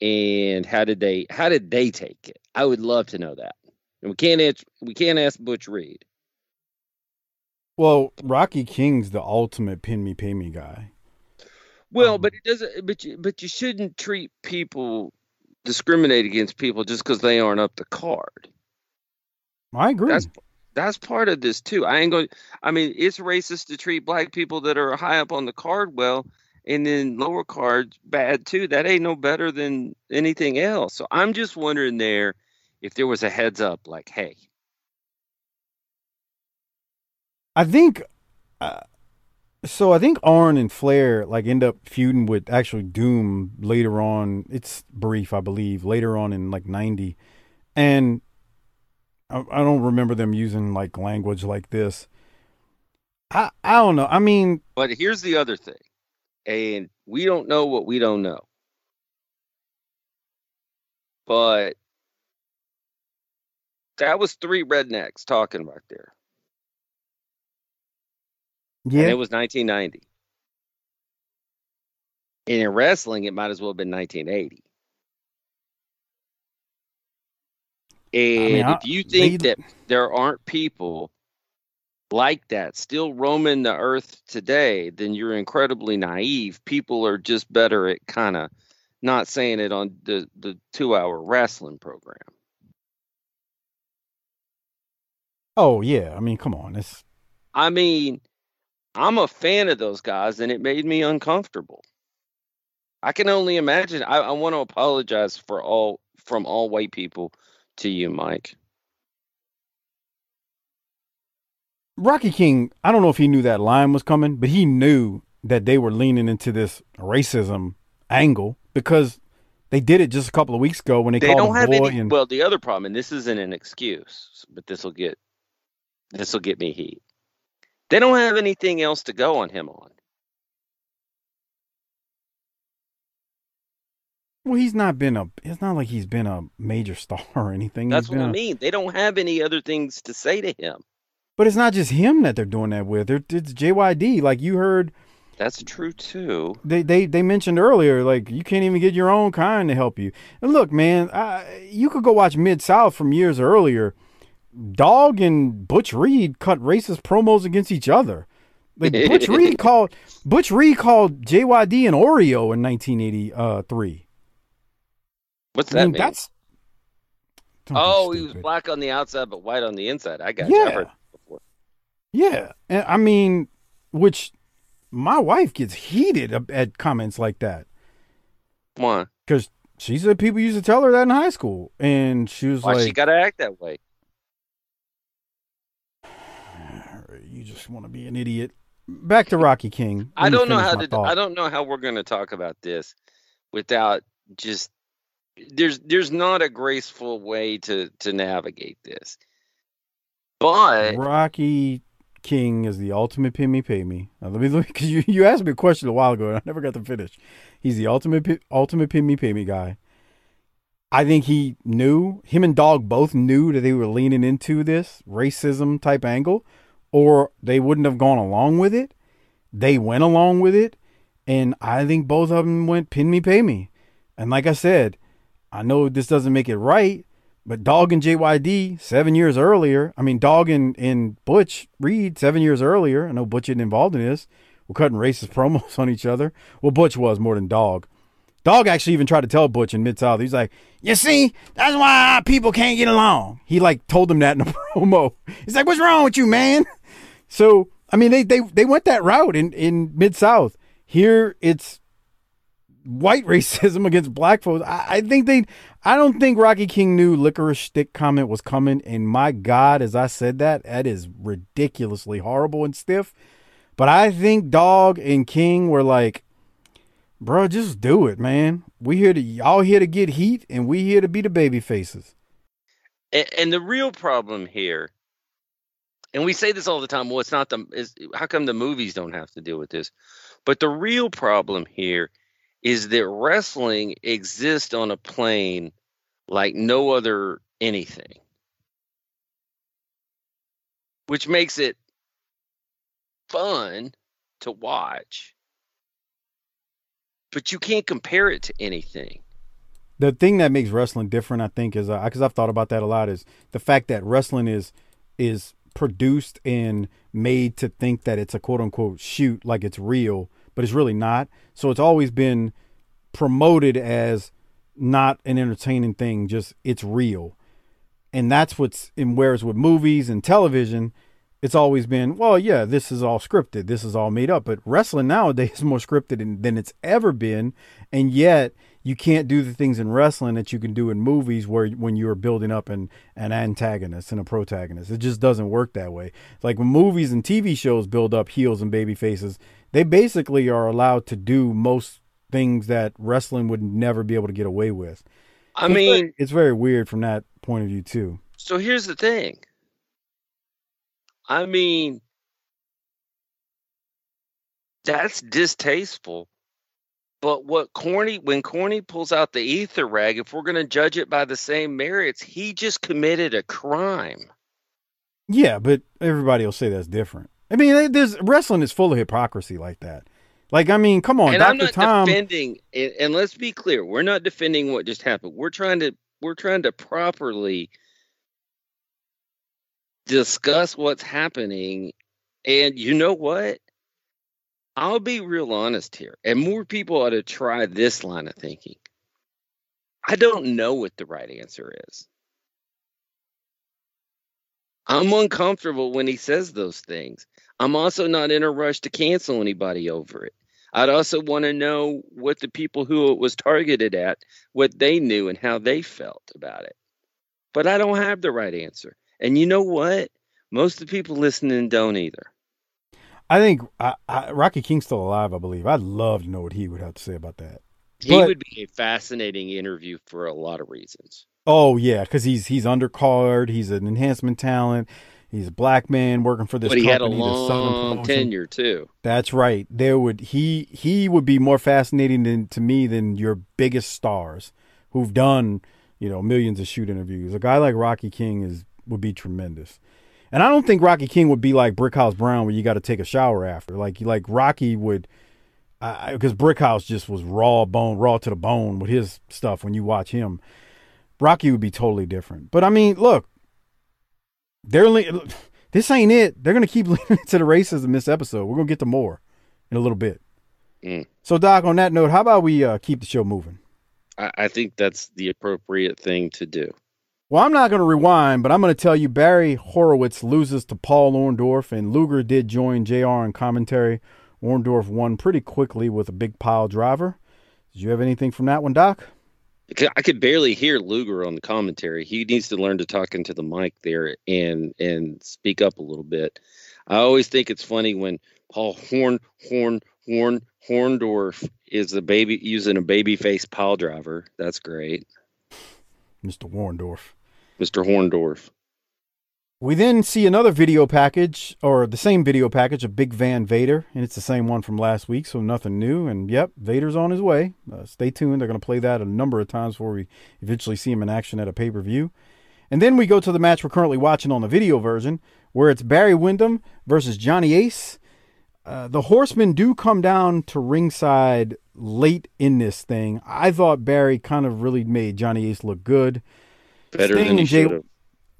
and how did they how did they take it? I would love to know that. And we can't answer, we can't ask Butch Reed. Well, Rocky King's the ultimate pin me pay me guy. Well, um, but it doesn't. But you but you shouldn't treat people discriminate against people just because they aren't up the card. I agree. That's that's part of this too. I ain't going. I mean, it's racist to treat black people that are high up on the card well, and then lower cards bad too. That ain't no better than anything else. So I'm just wondering there if there was a heads up, like, hey, I think. Uh, so I think Arn and Flair like end up feuding with actually Doom later on. It's brief, I believe, later on in like '90, and I, I don't remember them using like language like this. I I don't know. I mean, But here's the other thing, and we don't know what we don't know. But that was three rednecks talking right there. yeah, And it was 1990. And in wrestling, it might as well have been 1980. And mean, I- if you think they- that there aren't people like that still roaming the earth today, then you're incredibly naive. People are just better at kind of not saying it on the the two hour wrestling program. Oh yeah, I mean, come on, it's I mean, I'm a fan of those guys, and it made me uncomfortable. I can only imagine. I, I want to apologize for all from all white people to you, Mike. Rocky King. I don't know if he knew that line was coming, but he knew that they were leaning into this racism angle because they did it just a couple of weeks ago when they, They called don't him have boy any. and Well, the other problem, and this isn't an excuse, but this will get this will get me heat. They don't have anything else to go on him on. well, he's not been a. It's not like he's been a major star or anything. That's what I mean. They don't have any other things to say to him. But it's not just him that they're doing that with. It's JYD. Like you heard, That's true too. they, they they mentioned earlier, like you can't even get your own kind to help you. And look, man, I, you could go watch Mid South from years earlier. Dog and Butch Reed cut racist promos against each other. Like Butch Reed called Butch Reed called JYD an Oreo in 1983. What's I that mean, mean? that's oh, he was black on the outside but white on the inside. I got you. Yeah. before. Yeah, and I mean, which my wife gets heated at comments like that Why? because she said people used to tell her that in high school, and she was Why like, she got to act that way? "You just want to be an idiot." Back to Rocky King. I Let don't know how to. thought. I don't know how we're going to talk about this without just. There's there's not a graceful way to to navigate this. But Rocky King is the ultimate pay me pay me. Now, let me look because you, you asked me a question a while ago and I never got to finish. He's the ultimate ultimate pay me pay me guy. I think he knew him and Dog both knew that they were leaning into this racism type angle, or they wouldn't have gone along with it. They went along with it, and I think both of them went pin me pay me. And like I said, I know this doesn't make it right, but Dog and JYD seven years earlier, I mean Dog and, and Butch Reed seven years earlier, I know Butch isn't involved in this, were cutting racist promos on each other. Well, Butch was more than Dog. Dog actually even tried to tell Butch in Mid South. He's like, "You see, that's why people can't get along." He like told him that in a promo. He's like, "What's wrong with you, man?" So I mean, they they they went that route in in Mid South. Here it's white racism against black folks. I, I think they. I don't think Rocky King knew licorice stick comment was coming. And my God, as I said that, that is ridiculously horrible and stiff. But I think Dog and King were like, bro, just do it, man. We here to y'all here to get heat, and we here to be the baby faces. and, and the real problem here, and we say this all the time. Well, it's not the. Is how come the movies don't have to deal with this? But the real problem here is that wrestling exists on a plane like no other anything, which makes it fun to watch. But you can't compare it to anything. The thing that makes wrestling different, I think, is uh, because I've thought about that a lot, is the fact that wrestling is is produced and made to think that it's a quote unquote shoot, like it's real, but it's really not. So it's always been promoted as not an entertaining thing, just it's real. And that's what's in whereas with movies and television, it's always been, well, yeah, this is all scripted, this is all made up. But wrestling nowadays is more scripted than, it's ever been, and yet you can't do the things in wrestling that you can do in movies where when you're building up an, an antagonist and a protagonist. It just doesn't work that way. Like when movies and TV shows build up heels and baby faces, they basically are allowed to do most things that wrestling would never be able to get away with. I it's very- mean, it's very weird from that point of view too. So here's the thing. I mean, that's distasteful. But what Corny, when Corny pulls out the ether rag, if we're going to judge it by the same merits, he just committed a crime. Yeah, but everybody will say that's different. I mean, there's wrestling is full of hypocrisy like that. Like, I mean, come on, and I'm not Tom. defending. And, and let's be clear, we're not defending what just happened. We're trying to we're trying to properly discuss what's happening. And you know what? I'll be real honest here, and more people ought to try this line of thinking. I don't know what the right answer is. I'm uncomfortable when he says those things. I'm also not in a rush to cancel anybody over it. I'd also want to know what the people who it was targeted at, what they knew and how they felt about it. But I don't have the right answer. And you know what? Most of the people listening don't either. I think I, I, Rocky King's still alive, I believe. I'd love to know what he would have to say about that. He But- would be a fascinating interview for a lot of reasons. Oh yeah, because he's he's undercard. He's an enhancement talent. He's a black man working for this But he had a company. this Southern long tenure too. That's right. There would he he would be more fascinating than to me than your biggest stars who've done you know millions of shoot interviews. A guy like Rocky King is would be tremendous. And I don't think Rocky King would be like Brickhouse Brown, where you got to take a shower after. Like like Rocky would, because Brickhouse just was raw bone, raw to the bone with his stuff. When you watch him, Rocky would be totally different. But I mean, look, they're le- this ain't it. They're gonna keep leaning into the racism this episode. We're gonna get to more in a little bit. Mm. So, Doc, on that note, how about we uh, keep the show moving? I, I think that's the appropriate thing to do. Well, I'm not going to rewind, but I'm going to tell you Barry Horowitz loses to Paul Orndorff, and Luger did join JR in commentary. Orndorff won pretty quickly with a big pile driver. Did you have anything from that one, Doc? I could- barely hear Luger on the commentary. He needs to learn to talk into the mic there and and speak up a little bit. I always think it's funny when Paul Horn Horn Horn Horndorf is a baby using a baby face pile driver. That's great, Mr. Horndorf. Mr. Horndorf. We then see another video package, or the same video package of Big Van Vader, and it's the same one from last week, so nothing new. And yep, Vader's on his way. Uh, stay tuned. They're going to play that a number of times before we eventually see him in action at a pay per view. And then we go to the match we're currently watching on the video version, where it's Barry Windham versus Johnny Ace. Uh, the Horsemen do come down to ringside late in this thing. I thought Barry kind of really made Johnny Ace look good. Better Sting than he Jay- should have.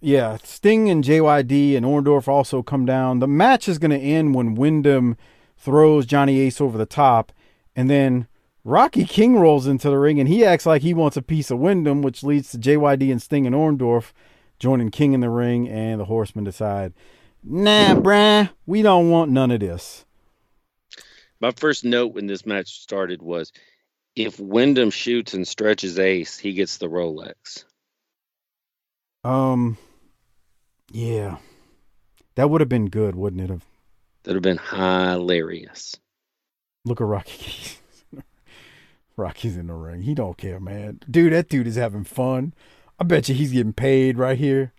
Yeah, Sting and JYD and Orndorff also come down. The match is going to end when Windham throws Johnny Ace over the top, and then Rocky King rolls into the ring and he acts like he wants a piece of Windham, which leads to JYD and Sting and Orndorff joining King in the ring, and the Horsemen decide, nah, bruh, we don't want none of this. My first note when this match started was, if Windham shoots and stretches Ace, he gets the Rolex. Um, yeah, that would have been good, wouldn't it? Have That'd have been hilarious. Look at Rocky. Rocky's in the ring. He don't care, man. Dude, that dude is having fun. I bet you he's getting paid right here.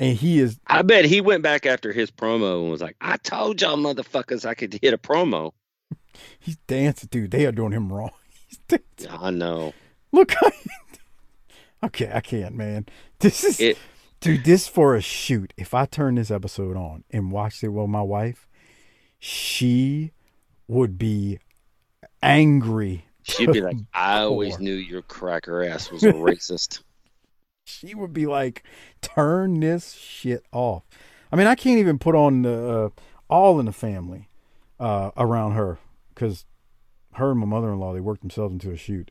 And he is I bet he went back after his promo and was like, I told y'all motherfuckers I could hit a promo. he's dancing, dude. They are doing him wrong. I know. Look Okay, I can't, man. This is It dude, this for a shoot. If I turn this episode on and watched it with my wife, she would be angry. she'd be like, I always knew your cracker ass was a racist. she would be like, "Turn this shit off." I mean, I can't even put on the uh, All in the Family uh, around her because her and my mother-in-law they worked themselves into a shoot.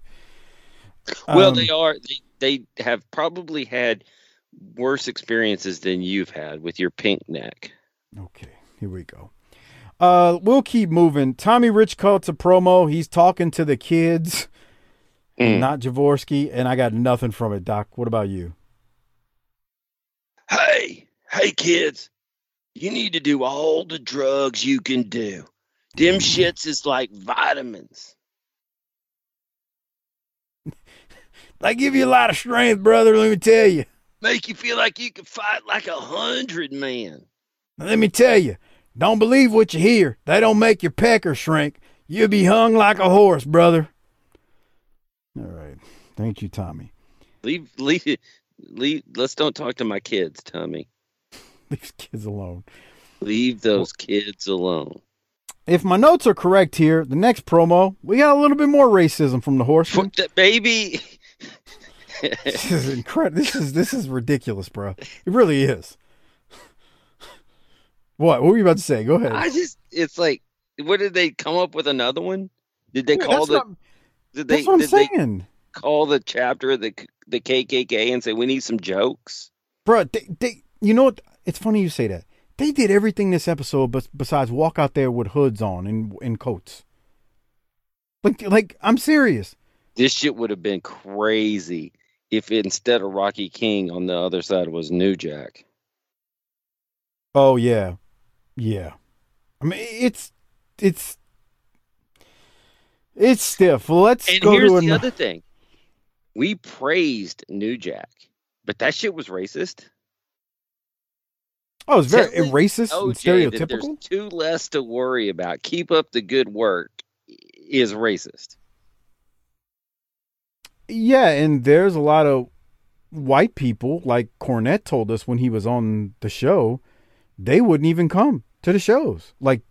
well, Um, they are they, they have probably had worse experiences than you've had with your pink neck. Okay, here we go. Uh, we'll keep moving. Tommy Rich cuts a promo. He's talking to the kids, Mm. not Javorski, and I got nothing from it. Doc, what about you? Hey, hey kids, you need to do all the drugs you can do. Them shits is like vitamins. They give you a lot of strength, brother. Let me tell you. Make you feel like you can fight like a hundred men. Now, let me tell you, don't believe what you hear. They don't make your pecker shrink. You'll be hung like a horse, brother. All right. Thank you, Tommy. Leave, leave, leave. Let's don't talk to my kids, Tommy. Leave kids alone. Leave those kids alone. If my notes are correct here, the next promo, we got a little bit more racism from the horseman. Fuck baby. This is incredible. This is this is ridiculous, bro. It really is. What? What were you about to say? Go ahead. I just, it's like, what did they come up with another one? Did they Yeah, call the? what I'm- did they? That's what I'm did they saying. call the chapter the the KKK and say we need some jokes? Bro, they, they you know what? It's funny you say that. They did everything this episode, but besides walk out there with hoods on and in coats. Like, like I'm serious. This shit would have been crazy if instead of Rocky King on the other side was New Jack. Oh yeah, yeah. I mean, it's it's it's stiff. Let's And go here's to the other thing: we praised New Jack, but that shit was racist. Oh, it's very Telling racist and OJ that stereotypical. There's two less to worry about. Keep up the good work is racist. Yeah, and there's a lot of white people, like Cornette told us when he was on the show, they wouldn't even come to the shows. Like,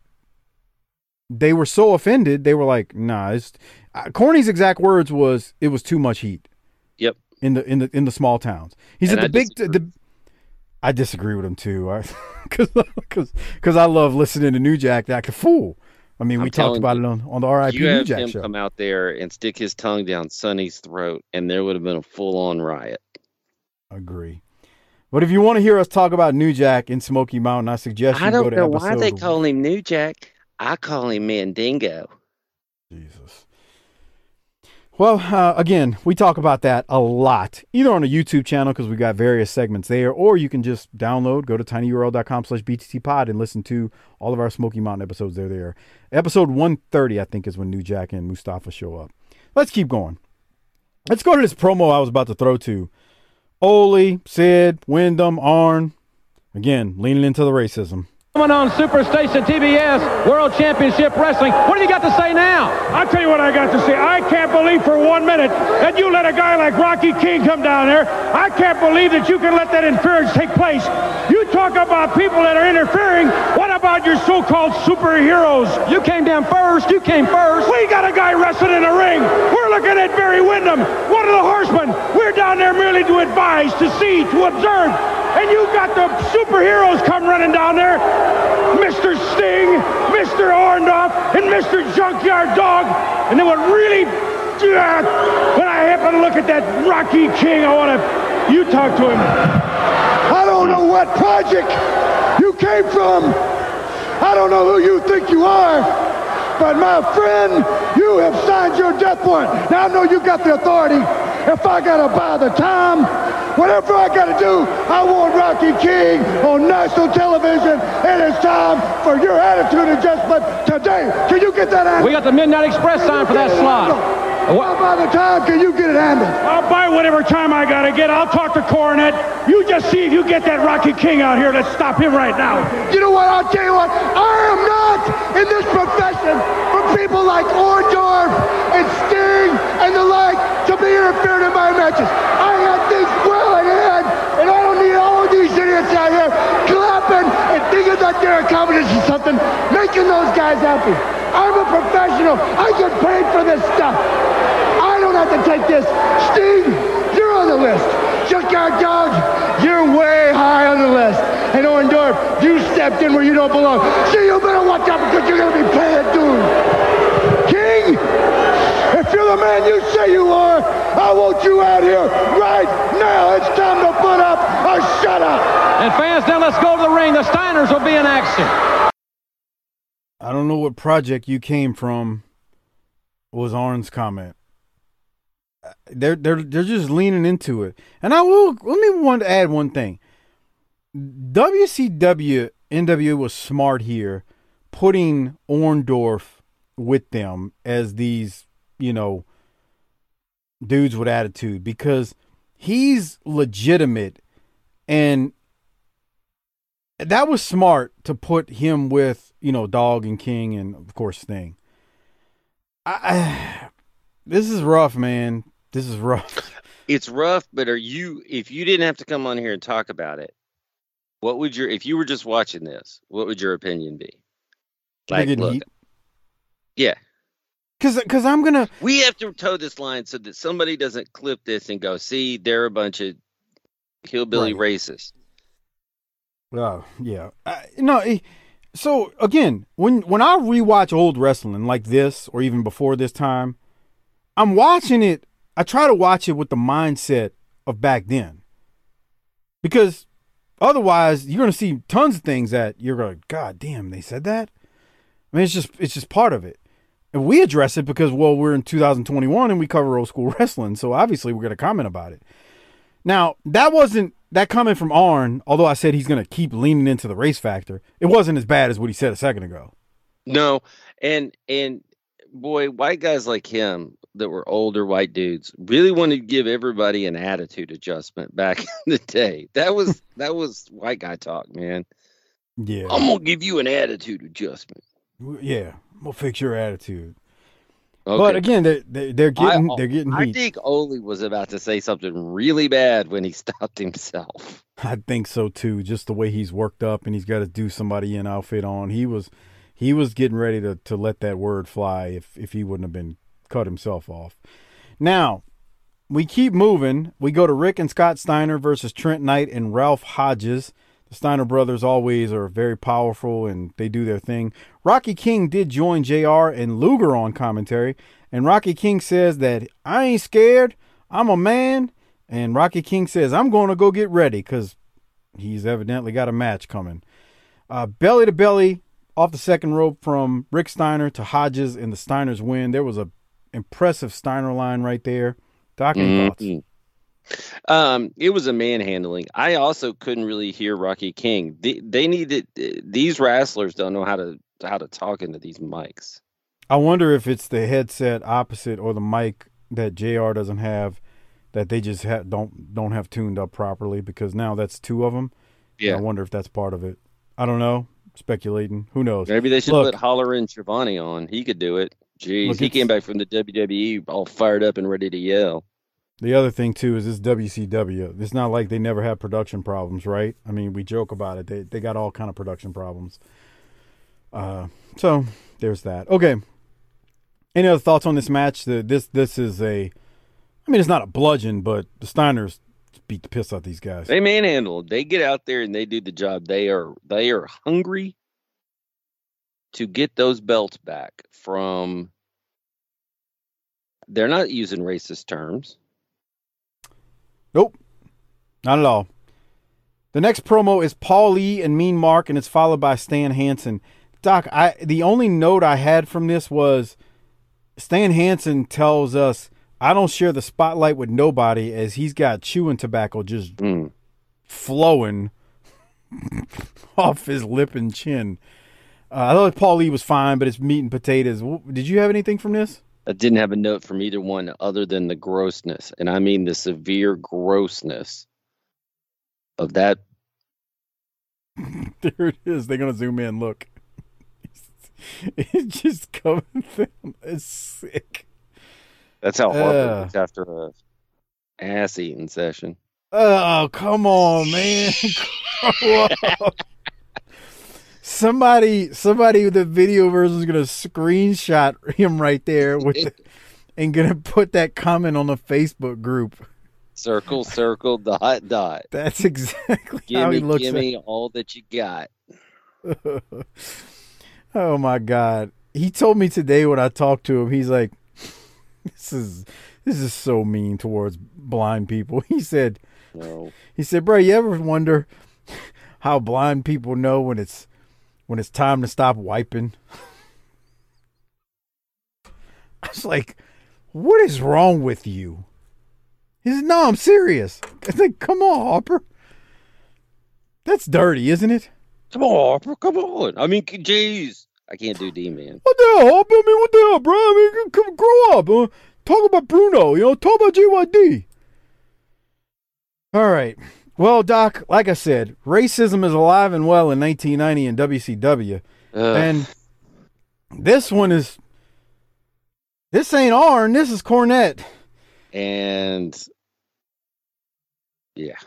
they were so offended, they were like, "Nah." It's, uh, Corny's exact words was, "It was too much heat." Yep. In the in the in the small towns, he said the I big the. I disagree with him too, because because I love listening to New Jack to act a fool. I mean, I'm we talked about it on on the RIP you New have Jack him show. come out there and stick his tongue down Sonny's throat, and there would have been a full-on riot. Agree. But if you want to hear us talk about New Jack in Smoky Mountain, I suggest you go to the. I don't to know why they call him New Jack. I call him Mandingo. Jesus. Well, uh, again, we talk about that a lot, either on a YouTube channel because we've got various segments there, or you can just download, go to tinyurl.com slash bttpod and listen to all of our Smoky Mountain episodes. They're there. Episode 130, I think, is when New Jack and Mustafa show up. Let's keep going. Let's go to this promo I was about to throw to. Ole, Sid, Windham, Arn. Again, leaning into the racism. Coming on Superstation TBS World Championship Wrestling. What do you got to say now? I'll tell you what I got to say. I can't believe for one minute that you let a guy like Rocky King come down there. I can't believe that you can let that interference take place. You talk about people that are interfering. What about your so-called superheroes? You came down first. You came first. We got a guy wrestling in a ring. We're looking at Barry Windham, one of the horsemen. We're down there merely to advise, to see, to observe. And you got the superheroes come running down there. Mr. Sting, Mr. Orndorff, and Mr. Junkyard Dog. And then what really, when I happen to look at that Rocky King, I want to, you talk to him. I don't know what project you came from. I don't know who you think you are. But my friend, you have signed your death warrant. Now I know you got the authority. If I gotta buy the time, whatever I gotta do, I want Rocky King on national television. It is time for your attitude adjustment today. Can you get that handled? We got the Midnight Express sign for that slot. How by the time can you get it handled? I'll buy whatever time I gotta get. I'll talk to Cornette. You just see if you get that Rocky King out here. Let's stop him right now. You know what? I'll tell you what. I am not in this profession for people like Orndorff and Sting and the like to be interfering in my matches. I got things well in hand, and I don't need all of these idiots out here clapping thinking that they're accomplishing something, making those guys happy. I'm a professional. I get paid for this stuff. I don't have to take this. Sting, you're on the list. Junkyard Dog, you're way high on the list. And Orndorff, you stepped in where you don't belong. So you better watch out because you're going to be paying dues. King, if you're the man you say you are, I want you out here right now. It's time to put up or shut up. And fans, now let's go to the ring. The Steiners will be in action. I don't know what project you came from. Was Arn's comment? They're they're they're just leaning into it, and I will let me want to add one thing. WCW NWA was smart here, putting Orndorff with them as these you know dudes with attitude because he's legitimate, and that was smart to put him with you know Dog and King and of course Sting. I, I this is rough, man. This is rough. It's rough, but are you if you didn't have to come on here and talk about it, what would your if you were just watching this, what would your opinion be? Getting look, yeah. Cause, cause I'm gonna. We have to toe this line so that somebody doesn't clip this and go, see, they're a bunch of hillbilly racists. Oh yeah. I, no. eh, So again, when when I rewatch old wrestling like this, or even before this time, I'm watching it. I try to watch it with the mindset of back then. Because otherwise, you're going to see tons of things that you're going, God damn, they said that. I mean, it's just it's just part of it. And we address it because well, we're in 2021 and we cover old school wrestling, so obviously we're going to comment about it. Now, that wasn't that comment from Arn, although I said he's going to keep leaning into the race factor. It wasn't as bad as what he said a second ago. No, and and boy, white guys like him that were older white dudes really wanted to give everybody an attitude adjustment back in the day. That was that was white guy talk, man. Yeah. I'm gonna give you an attitude adjustment. Yeah, we'll fix your attitude. Okay. But again, they're they're, getting I, they're getting I heat. think Ole was about to say something really bad when he stopped himself. I think so too. Just the way he's worked up and he's got to do somebody in outfit on. He was he was getting ready to to let that word fly if if he wouldn't have been cut himself off. Now we keep moving. We go to Rick and Scott Steiner versus Trent Knight and Ralph Hodges. The Steiner brothers always are very powerful and they do their thing. Rocky King did join JR and Luger on commentary, and Rocky King says that I ain't scared. I'm a man. And Rocky King says, I'm going to go get ready because he's evidently got a match coming. Uh, belly to belly off the second rope from Rick Steiner to Hodges, and the Steiners win. There was a impressive Steiner line right there. Doc, any thoughts? Um, it was a manhandling. I also couldn't really hear Rocky King. They, they needed these wrestlers don't know how to how to talk into these mics. I wonder if it's the headset opposite or the mic that JR doesn't have that they just ha- don't don't have tuned up properly because now that's two of them. Yeah. I wonder if that's part of it. I don't know. Speculating. Who knows? Maybe they should Look, put Holler and Giovanni on. He could do it. Jeez, Look, he came back from the WWE all fired up and ready to yell. The other thing too is this WCW. It's not like they never have production problems, right? I mean, we joke about it. They they got all kind of production problems. Uh, so there's that. Okay. Any other thoughts on this match? The, this this is a, I mean, it's not a bludgeon, but the Steiners beat the piss out these guys. They manhandle. They get out there and they do the job. They are they are hungry to get those belts back from. They're not using racist terms. Nope, not at all. The next promo is Paulie and Mean Mark, and it's followed by Stan Hansen. Doc, I the only note I had from this was Stan Hansen tells us I don't share the spotlight with nobody as he's got chewing tobacco just flowing off his lip and chin. Uh, I thought Paulie was fine, but it's meat and potatoes. Did you have anything from this? I didn't have a note from either one other than the grossness, and I mean the severe grossness of that. there it is. They're gonna zoom in. Look, it's just coming. Through. It's sick. That's how Harper Uh. looks after a ass eating session. Oh, come on, man. Somebody, somebody with the video version is gonna screenshot him right there with, the, and gonna put that comment on the Facebook group. Circle, circle, dot, dot. That's exactly Give how me, he looks. give me all that you got. oh my god. He told me today when I talked to him, he's like this is this is so mean towards blind people. He said No. he said, "Bro, you ever wonder how blind people know when it's when it's time to stop wiping?" I was like, "What is wrong with you?" He said, "No, I'm serious." I like, "Come on, Harper. That's dirty, isn't it?" Come on, Harper. Come on. I mean, jeez. I can't do D man. What the hell, Harper? I mean, what the hell, bro? I mean, come grow up. Uh, talk about Bruno. You know, talk about JYD. All right. Well, Doc, like I said, racism is alive and well in 1990 in WCW, Ugh. and this one is. This ain't Arn. This is Cornette. And yeah.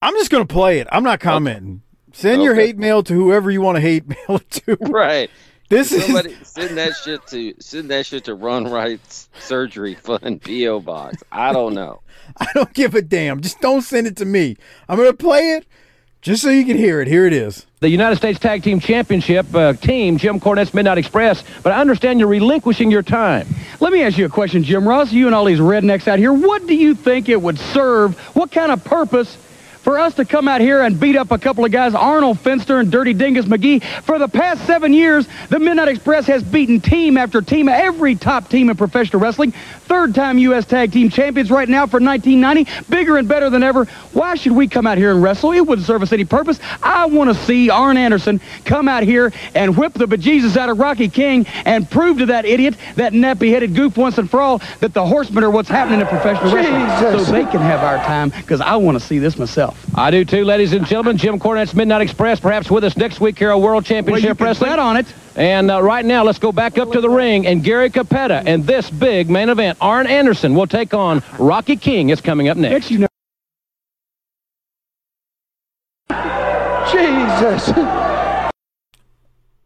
I'm just gonna play it. I'm not commenting. Send your hate mail to whoever you want to hate mail it to. Right. This is Somebody send that shit to send that shit to Run Right's Surgery Fund PO Box. I don't know. I don't give a damn. Just don't send it to me. I'm gonna play it. Just so you can hear it, here it is. The United States Tag Team Championship uh, team, Jim Cornette's Midnight Express, but I understand you're relinquishing your time. Let me ask you a question, Jim Ross. You and all these rednecks out here, what do you think it would serve? What kind of purpose for us to come out here and beat up a couple of guys, Arnold Finster and Dirty Dingus McGee. For the past seven years, the Midnight Express has beaten team after team, every top team in professional wrestling. Third time U.S. Tag Team Champions right now for 1990. Bigger and better than ever. Why should we come out here and wrestle? It wouldn't serve us any purpose. I want to see Arn Anderson come out here and whip the bejesus out of Rocky King and prove to that idiot, that nappy-headed goof once and for all, that the horsemen are what's happening in professional wrestling. So they can have our time, because I want to see this myself. I do too, ladies and gentlemen. Jim Cornette's Midnight Express, perhaps with us next week here on World Championship Well, you can Wrestling. bet on it. And uh, right now, let's go back up to the ring, and Gary Cappetta and this big main event, Arn Anderson will take on Rocky King. Is coming up next. Jesus.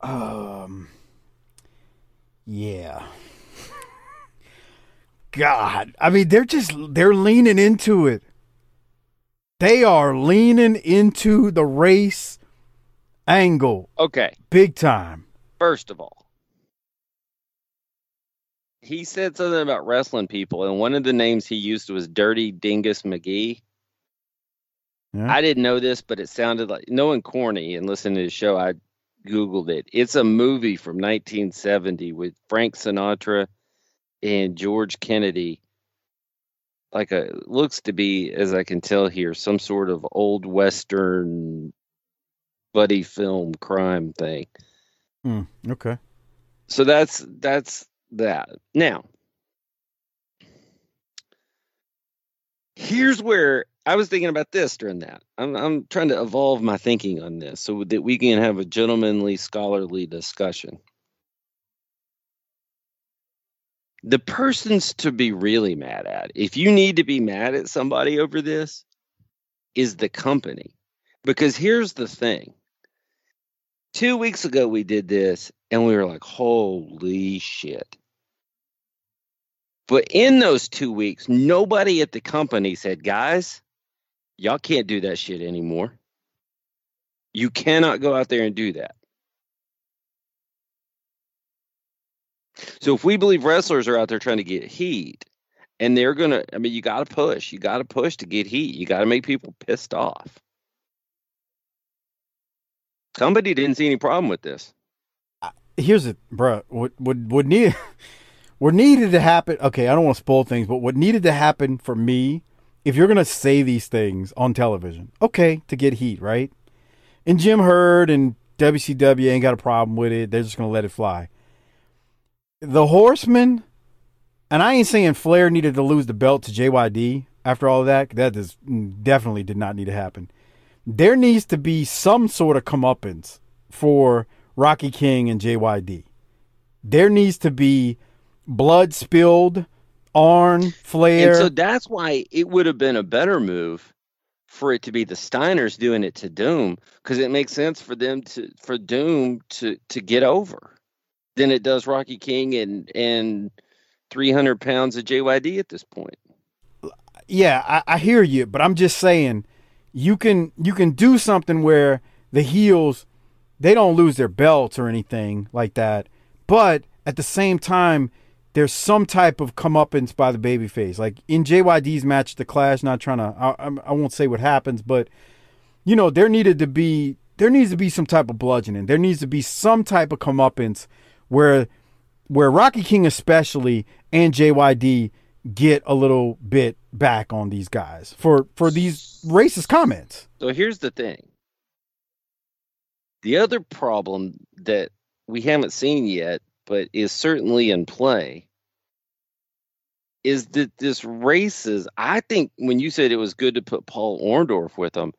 Um. Yeah. God, I mean, they're just they're leaning into it. They are leaning into the race angle Okay, big time. first of all, he said something about wrestling people, and one of the names he used was Dirty Dingus McGee. Yeah. I didn't know this, but it sounded like knowing Corny and listening to his show. I googled it. It's a movie from 1970 with Frank Sinatra and George Kennedy. Like a looks to be, as I can tell here, some sort of old western buddy film crime thing. Hmm, okay. So that's that's that. Now, here's where I was thinking about this during that. I'm I'm trying to evolve my thinking on this so that we can have a gentlemanly, scholarly discussion. The persons to be really mad at, if you need to be mad at somebody over this, is the company. Because here's the thing. Two weeks ago we did this and we were like, holy shit. But in those two weeks, nobody at the company said, guys, y'all can't do that shit anymore. You cannot go out there and do that. So if we believe wrestlers are out there trying to get heat, and they're gonna, I mean, you got to push. You got to push to get heat. You got to make people pissed off. Somebody didn't see any problem with this. Here's it, bruh. What what what need what needed to happen? Okay, I don't want to spoil things, but what needed to happen for me, if you're gonna say these things on television, okay, to get heat, right? And Jim Herd and WCW ain't got a problem with it. They're just gonna let it fly. The Horsemen, and I ain't saying Flair needed to lose the belt to JYD after all that. That is mm, definitely did not need to happen. There needs to be some sort of comeuppance for Rocky King and JYD. There needs to be blood spilled, Arn, Flair. And so that's why it would have been a better move for it to be the Steiners doing it to Doom because it makes sense for them to for Doom to to get over than it does Rocky King and and 300 pounds of JYD at this point. yeah, I, I hear you, but I'm just saying you can you can do something where the heels they don't lose their belts or anything like that, but at the same time there's some type of comeuppance by the babyface. Like in JYD's match, the Clash. Not trying to, I, I won't say what happens, but you know there needed to be there needs to be some type of bludgeoning. There needs to be some type of comeuppance where where Rocky King especially and JYD get a little bit back on these guys for for these racist comments. So here's the thing. The other problem that we haven't seen yet, but is certainly in play, is that this races. I think when you said it was good to put Paul Orndorff with them,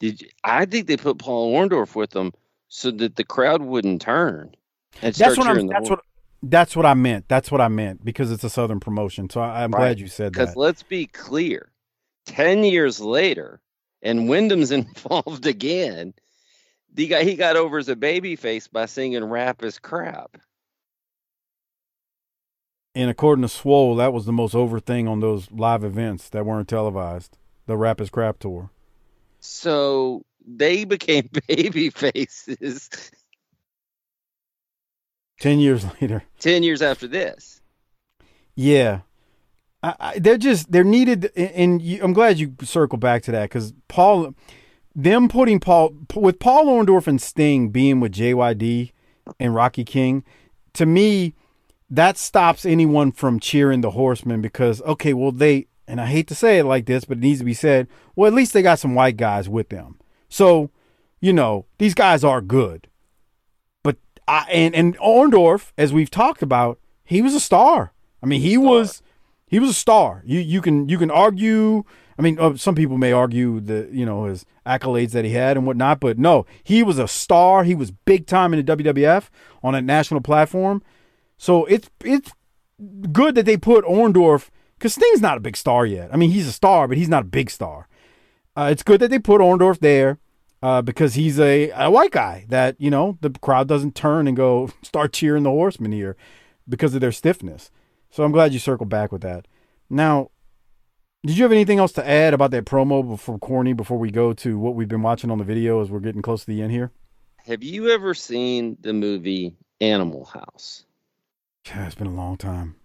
did you, I think they put Paul Orndorff with them so that the crowd wouldn't turn and That's what I'm. That's what. That's what I meant. That's what I meant because it's a Southern promotion. So I, I'm Right. glad you said that. Because let's be clear, ten years later, and Windham's involved again. The guy he got over as a babyface by singing "Rap is crap." And according to Swole, that was the most over thing on those live events that weren't televised. The Rap is Crap tour. So they became baby faces 10 years later. 10 years after this. Yeah. I, I, they're just they're needed and- you, I'm glad you circle back to that cuz Paul them putting Paul with Paul Orndorff and Sting being with JYD and Rocky King to me that stops anyone from cheering the Horsemen because okay, well they and I hate to say it like this, but it needs to be said. Well, at least they got some white guys with them. So, you know, these guys are good. I and and Orndorff, as we've talked about, he was a star. I mean, he was he was a star. You you can you can argue. I mean, uh, some people may argue the you know his accolades that he had and whatnot, but no, he was a star. He was big time in the WWF on a national platform. So it's it's good that they put Orndorff because Sting's not a big star yet. I mean, he's a star, but he's not a big star. Uh, it's good that they put Orndorff there uh, because he's a, a white guy that you know the crowd doesn't turn and go start cheering the Horsemen here because of their stiffness. So I'm glad you circled back with that. Now, did you have anything else to add about that promo from Corny before we go to what we've been watching on the video as we're getting close to the end here? Have you ever seen the movie Animal House? Yeah, it's been a long time.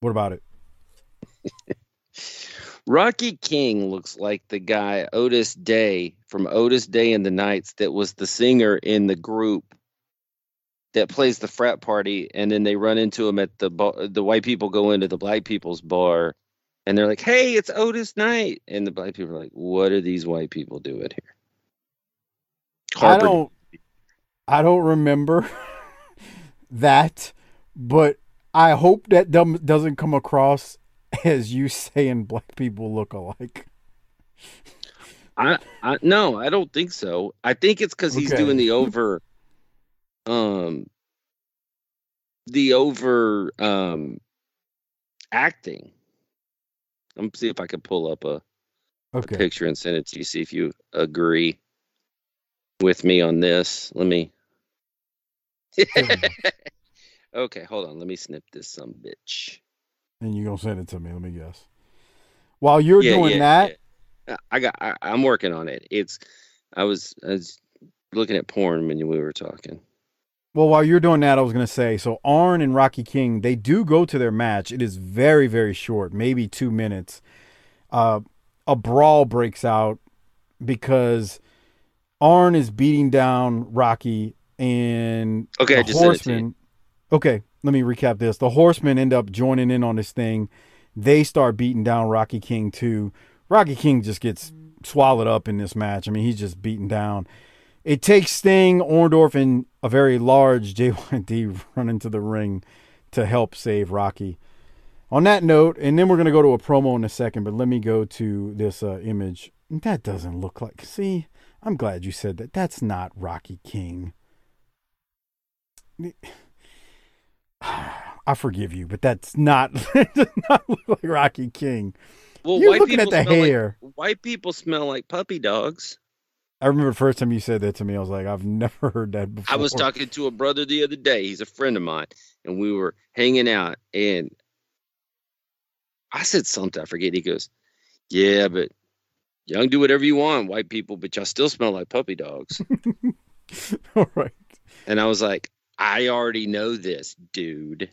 What about it? Rocky King looks like the guy Otis Day from Otis Day and the Knights that was the singer in the group that plays the frat party and then they run into him at the bar, the white people go into the black people's bar and they're like, "Hey, it's Otis Night," And the black people are like, "What are these white people doing here?" I don't. I don't remember that, but I hope that dumb doesn't come across as you saying black people look alike. I, I no, I don't think so. I think it's because he's Okay. doing the over, um, the over um acting. Let me see if I can pull up a, a picture and send it to you. See if you agree with me on this. Let me. okay, hold on. Let me snip this some bitch. And you're gonna send it to me? Let me guess. While you're Yeah, doing yeah, that, yeah. I got. I, I'm working on it. It's. I was. I was looking at porn when we were talking. Well, while you're doing that, I was going to say so Arn and Rocky King, they do go to their match. It is very, very short, maybe two minutes. Uh, a brawl breaks out because Arn is beating down Rocky and Okay, the just sent it to you. Okay, let me recap this. The horsemen end up joining in on this thing. They start beating down Rocky King too. Rocky King just gets swallowed up in this match. I mean, he's just beaten down. It takes Sting, Orndorff, and a very large JYD run into the ring to help save Rocky. On that note, and then we're going to go to a promo in a second, but let me go to this uh, image. That doesn't look like. See, I'm glad you said that. That's not Rocky King. I forgive you, but that's not, not look like Rocky King. Well, You're white looking at people the smell like- hair. white people smell like puppy dogs. I remember the first time you said that to me, I was like, I've never heard that before. I was talking to a brother the other day. He's a friend of mine, and we were hanging out, and I said something. I forget. He goes, "Yeah, but y'all can do whatever you want, white people, but y'all still smell like puppy dogs." All right. And I was like, "I already know this, dude,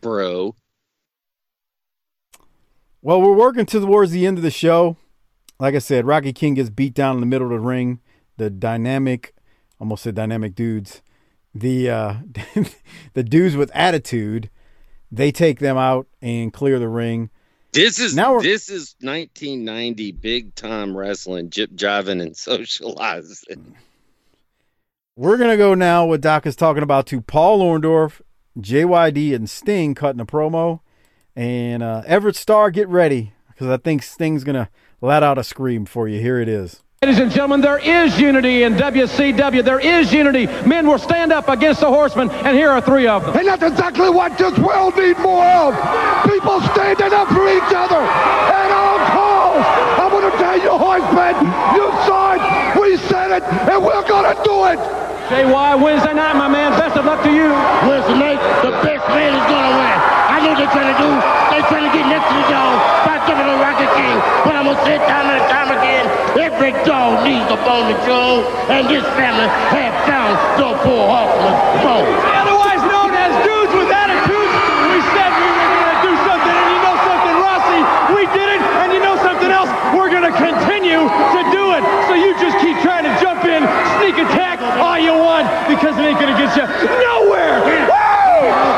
bro." Well, we're working towards the end of the show. Like I said, Rocky King gets beat down in the middle of the ring. The dynamic, almost said dynamic dudes, the uh, the dudes with attitude, they take them out and clear the ring. This is Now this is 1990 big time wrestling, jip jiving and socializing. We're gonna go now. What Doc is talking about to Paul Orndorff, JYD, and Sting cutting a promo, and uh, Everett Starr, get ready because I think Sting's gonna let out a scream for you. Here it is. Ladies and gentlemen, there is unity in WCW. There is unity. Men will stand up against the horsemen, and here are three of them. And that's exactly what this world needs more of. People standing up for each other at all costs. I'm going to tell you, Horseman, you saw it, we said it, and we're going to do it. JY Wednesday night, my man. Best of luck to you. Wednesday night, the best man is gonna win. I know what they're trying to do. They're trying to get next to the dog by giving a Rocket King. But I'm gonna I've said time and time again, every dog needs a bone to chew, and this family has found the poor horseman's bone. Otherwise known as dudes with attitudes. We said we were going to do something, and you know something, Rossi? We did it, and you know something else? We're going to continue to do it. So you just keep trying to jump in, sneak attack all you want, because it ain't going to get you nowhere. Woo!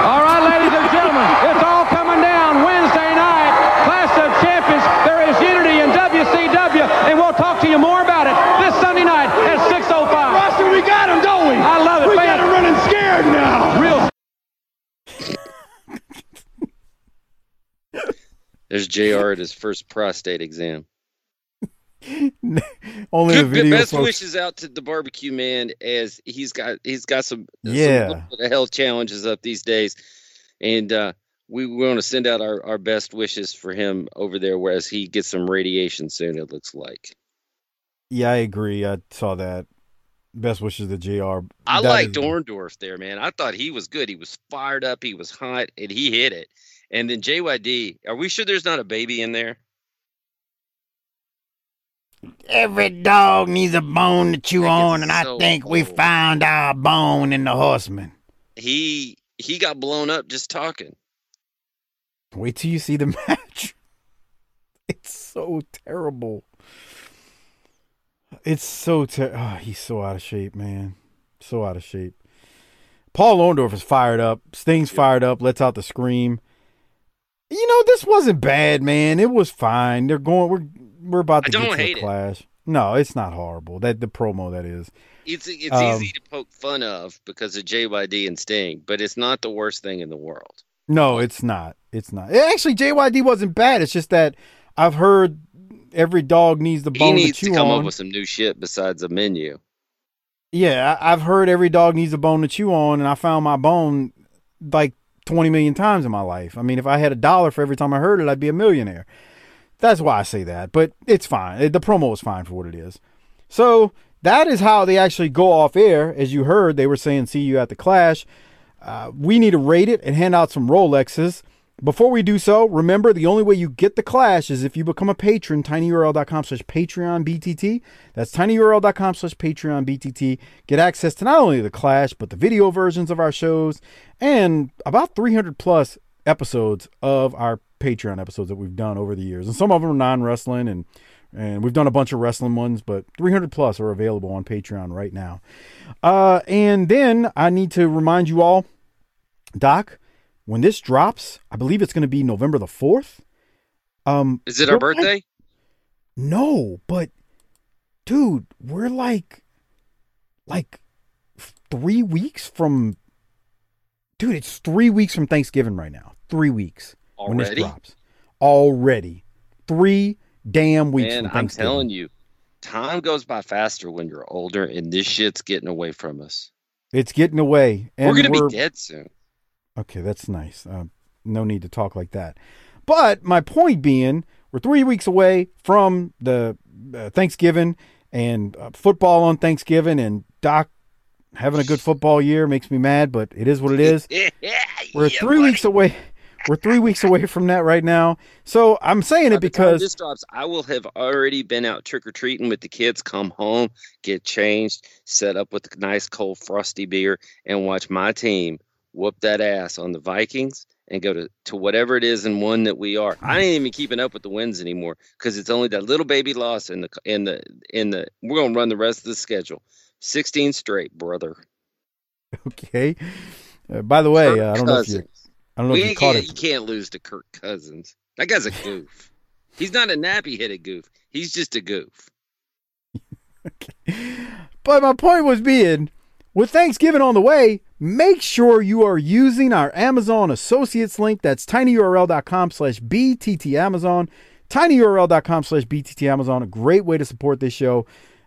All right, ladies and gentlemen, it's all coming down Wednesday night. Clash of Champions. There is unity in WCW, and we'll talk to you more about it this Sunday night at 6:05. Rossi, we got him, don't we? I love it. We man. got him running scared now. Real There's JR at his first prostate exam. Only the Good, video. best folks. wishes out to the barbecue man as he's got he's got some, Yeah. some health challenges up these days, and uh, we want to send out our, our best wishes for him over there, whereas he gets some radiation soon. It looks like. Yeah, I agree. I saw that. Best wishes to Jr. I That liked is- Orndorff there, man. I thought he was good. He was fired up. He was hot, and he hit it. And then JYD, are we sure there's not a baby in there? Every dog needs a bone to chew on, and I so think we found our bone in the horseman. He he got blown up just talking. Wait till you see the match. It's so terrible. It's so ter- oh, he's so out of shape, man. So out of shape. Paul Orndorff is fired up. Sting's fired up. Lets out the scream. You know this wasn't bad, man. It was fine. They're going. We're we're about to I don't hate a it. clash. No, it's not horrible. That the promo that is. It's it's Um, easy to poke fun of because of JYD and Sting, but it's not the worst thing in the world. No, it's not. It's not. Actually, JYD wasn't bad. It's just that I've heard every dog needs the bone. He needs to to come on. up with some new shit besides a menu. Yeah, I, I've heard every dog needs a bone to chew on, and I found my bone like 20 million times in my life. I mean, if I had a dollar for every time I heard it, I'd be a millionaire. That's why I say that, but it's fine. The promo is fine for what it is. So that is how they actually go off air. As you heard, they were saying, see you at the Clash. Uh, we need to rate it and hand out some Rolexes. Before we do so, remember the only way you get the Clash is if you become a patron, tinyurl.com slash Patreon BTT. That's tinyurl.com slash Patreon BTT. Get access to not only the Clash, but the video versions of our shows and about 300 plus episodes of our Patreon episodes that we've done over the years. And some of them are non wrestling and and we've done a bunch of wrestling ones, but 300 plus are available on Patreon right now. Uh, and then I need to remind you all, Doc, when this drops, I believe it's going to be November the 4th. Um, Is it our we're like- birthday? no, but dude, we're like, like three weeks from, dude, it's three weeks from Thanksgiving right now. Three weeks when this Already? drops. Already. Three damn weeks Man, I'm telling you, time goes by faster when you're older, and this shit's getting away from us. It's getting away. And we're gonna be dead soon. Okay, that's nice. Uh, no need to talk like that. But my point being, we're three weeks away from the uh, Thanksgiving and uh, football on Thanksgiving, and Doc having a good football year makes me mad, but it is what it is. We're three weeks away. We're three weeks away from that right now. So I'm saying it By because this drops, I will have already been out trick or treating with the kids. Come home, get changed, set up with a nice cold frosty beer, and watch my team whoop that ass on the Vikings and go to, to whatever it is and one that we are. I ain't even keeping up with the wins anymore because it's only that little baby loss in the in the in the. We're gonna run the rest of the schedule, sixteen straight, brother. okay. Uh, by the way, uh, I don't know if you. I don't know We if you caught it. you can't lose to Kirk Cousins. That guy's a goof. He's not a nappy headed goof. He's just a goof. Okay. But my point was being, with Thanksgiving on the way, make sure you are using our Amazon Associates link. That's tinyurl.com slash bttamazon. tinyurl.com slash bttamazon. A great way to support this show.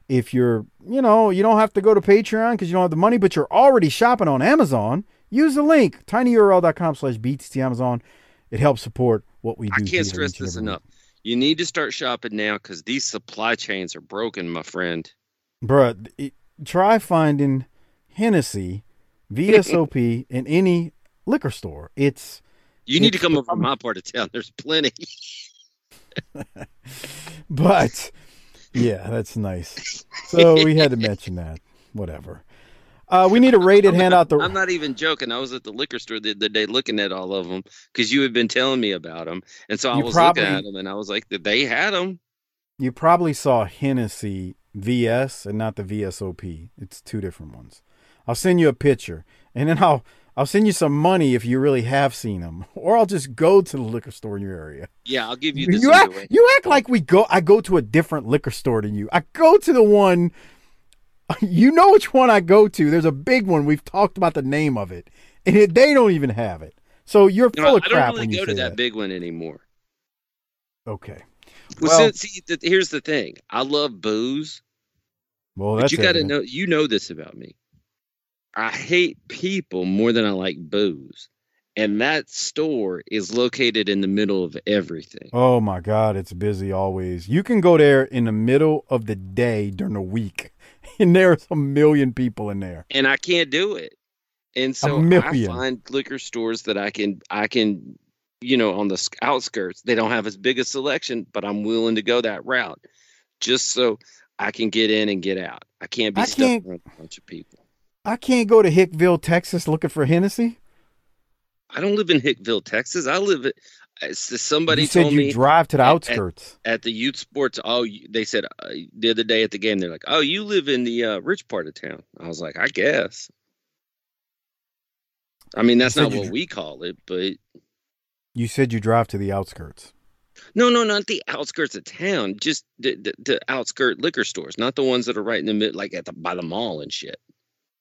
If you're, you know, you don't have to go to Patreon because you don't have the money, but you're already shopping on Amazon, use the link, tinyurl.com slash bttamazon. It helps support what we do. I can't stress this week. enough. You need to start shopping now because these supply chains are broken, my friend. Bruh, it- try finding Hennessy VSOP in any liquor store. It's You need to come over to my part of town. There's plenty. but yeah, that's nice. So we had to mention that. Whatever. Uh, we need to rate it. Hand out the. I'm not even joking. I was at the liquor store the other day looking at all of them because you had been telling me about them, and so I You was probably- looking at them, and I was like, they had them. You probably saw Hennessy VS and not the VSOP. It's two different ones. I'll send you a picture, and then I'll I'll send you some money if you really have seen them, or I'll just go to the liquor store in your area. Yeah, I'll give you this. you act underway. you act like we go. I go to a different liquor store than you. I go to the one. You know which one I go to. There's a big one. We've talked about the name of it, and it, they don't even have it. So you're You full know, of crap. I don't really you go to that, that. big one anymore. Okay. Well, Well- since, see, th- here's the thing. I love booze, Well, but that's you got to know. You know this about me. I hate people more than I like booze, and that store is located in the middle of everything. Oh my God, it's busy always. You can go there in the middle of the day during the week, and there's a million people in there. and I can't do it. And so I find liquor stores that I can I can you know on the outskirts they don't have as big a selection, but I'm willing to go that route just so I can get in and get out. I can't be I stuck can't- around a bunch of people. I can't go to Hickville, Texas, looking for Hennessy. I don't live in Hickville, Texas. I live at somebody you said told you me drive to the at- at- outskirts. at, the youth sports. Oh, they said uh, the other day at the game they're like, "Oh, you live in the uh, rich part of town." I was like, "I guess." I mean, that's not what dr- we call it, but you said you drive to the outskirts. No, no, not the outskirts of town. Just the, the, the outskirt liquor stores, not the ones that are right in the mid, like at the by the mall and shit.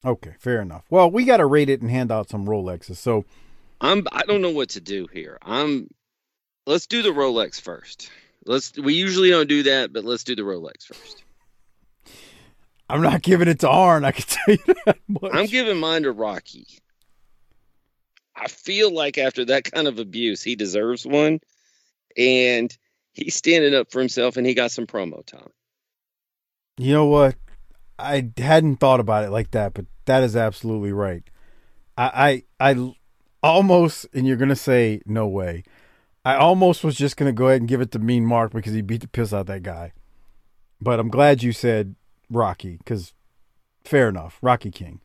Okay, fair enough. Well, we got to rate it and hand out some Rolexes. So I'm. I don't know what to do here. I'm. Let's do the Rolex first. Let's. We usually don't do that, but let's do the Rolex first. I'm not giving it to Arn. I can tell you that much. I'm giving mine to Rocky. I feel like after that kind of abuse, he deserves one, and he's standing up for himself, and he got some promo time. You know what? I hadn't thought about it like that, but that is absolutely right. I, I, almost, and you're gonna say no way. I almost was just gonna go ahead and give it to Mean Mark because he beat the piss out that guy. But I'm glad you said Rocky because fair enough, Rocky King.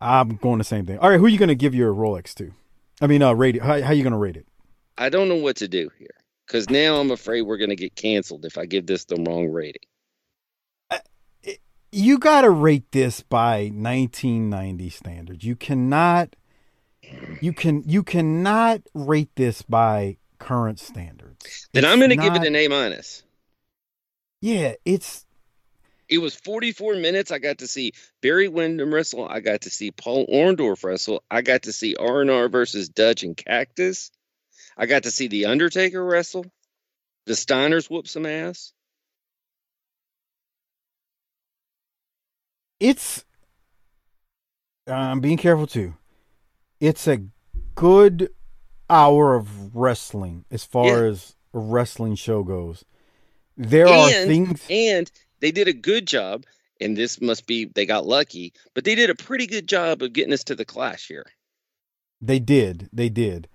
I'm going the same thing. All right, who are you gonna give your Rolex to? I mean, uh, rate it. How how you gonna rate it? I don't know what to do here because now I'm afraid we're to get canceled if I give this the wrong rating. You got to rate this by 1990 standards. You cannot you can you cannot rate this by current standards. Then It's I'm going to give it an A minus. Yeah, it's It was 44 minutes. I got to see Barry Windham wrestle. I got to see Paul Orndorff wrestle. I got to see R&R versus Dutch and Cactus. I got to see The Undertaker wrestle. The Steiners whoop some ass. It's I'm being careful too. It's a good hour of wrestling as far Yeah. as a wrestling show goes. There are things and they did a good job. And this must be they got lucky, but they did a pretty good job of getting us to the clash here. They did. They did.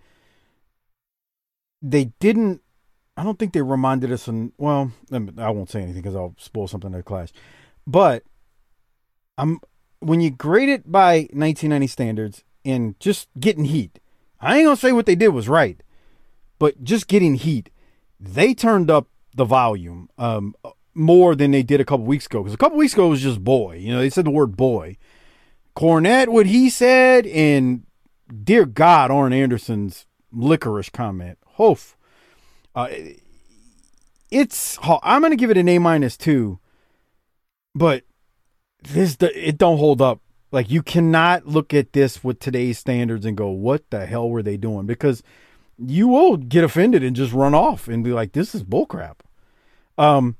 They didn't. I don't think they reminded us. On well, I won't say anything because I'll spoil something in the clash. But I'm when you grade it by 1990 standards and just getting heat. I ain't gonna say what they did was right, but just getting heat. They turned up the volume um, more than they did a couple weeks ago. Because a couple weeks ago it was just boy. You know, they said the word boy. Cornette, what he said, and dear God, Arn Anderson's licorice comment. Hoof. Uh, it's. I'm to give it an A minus two, but this it don't hold up. Like you cannot look at this with today's standards and go, "What the hell were they doing?" Because you will get offended and just run off and be like, "This is bullcrap." Um,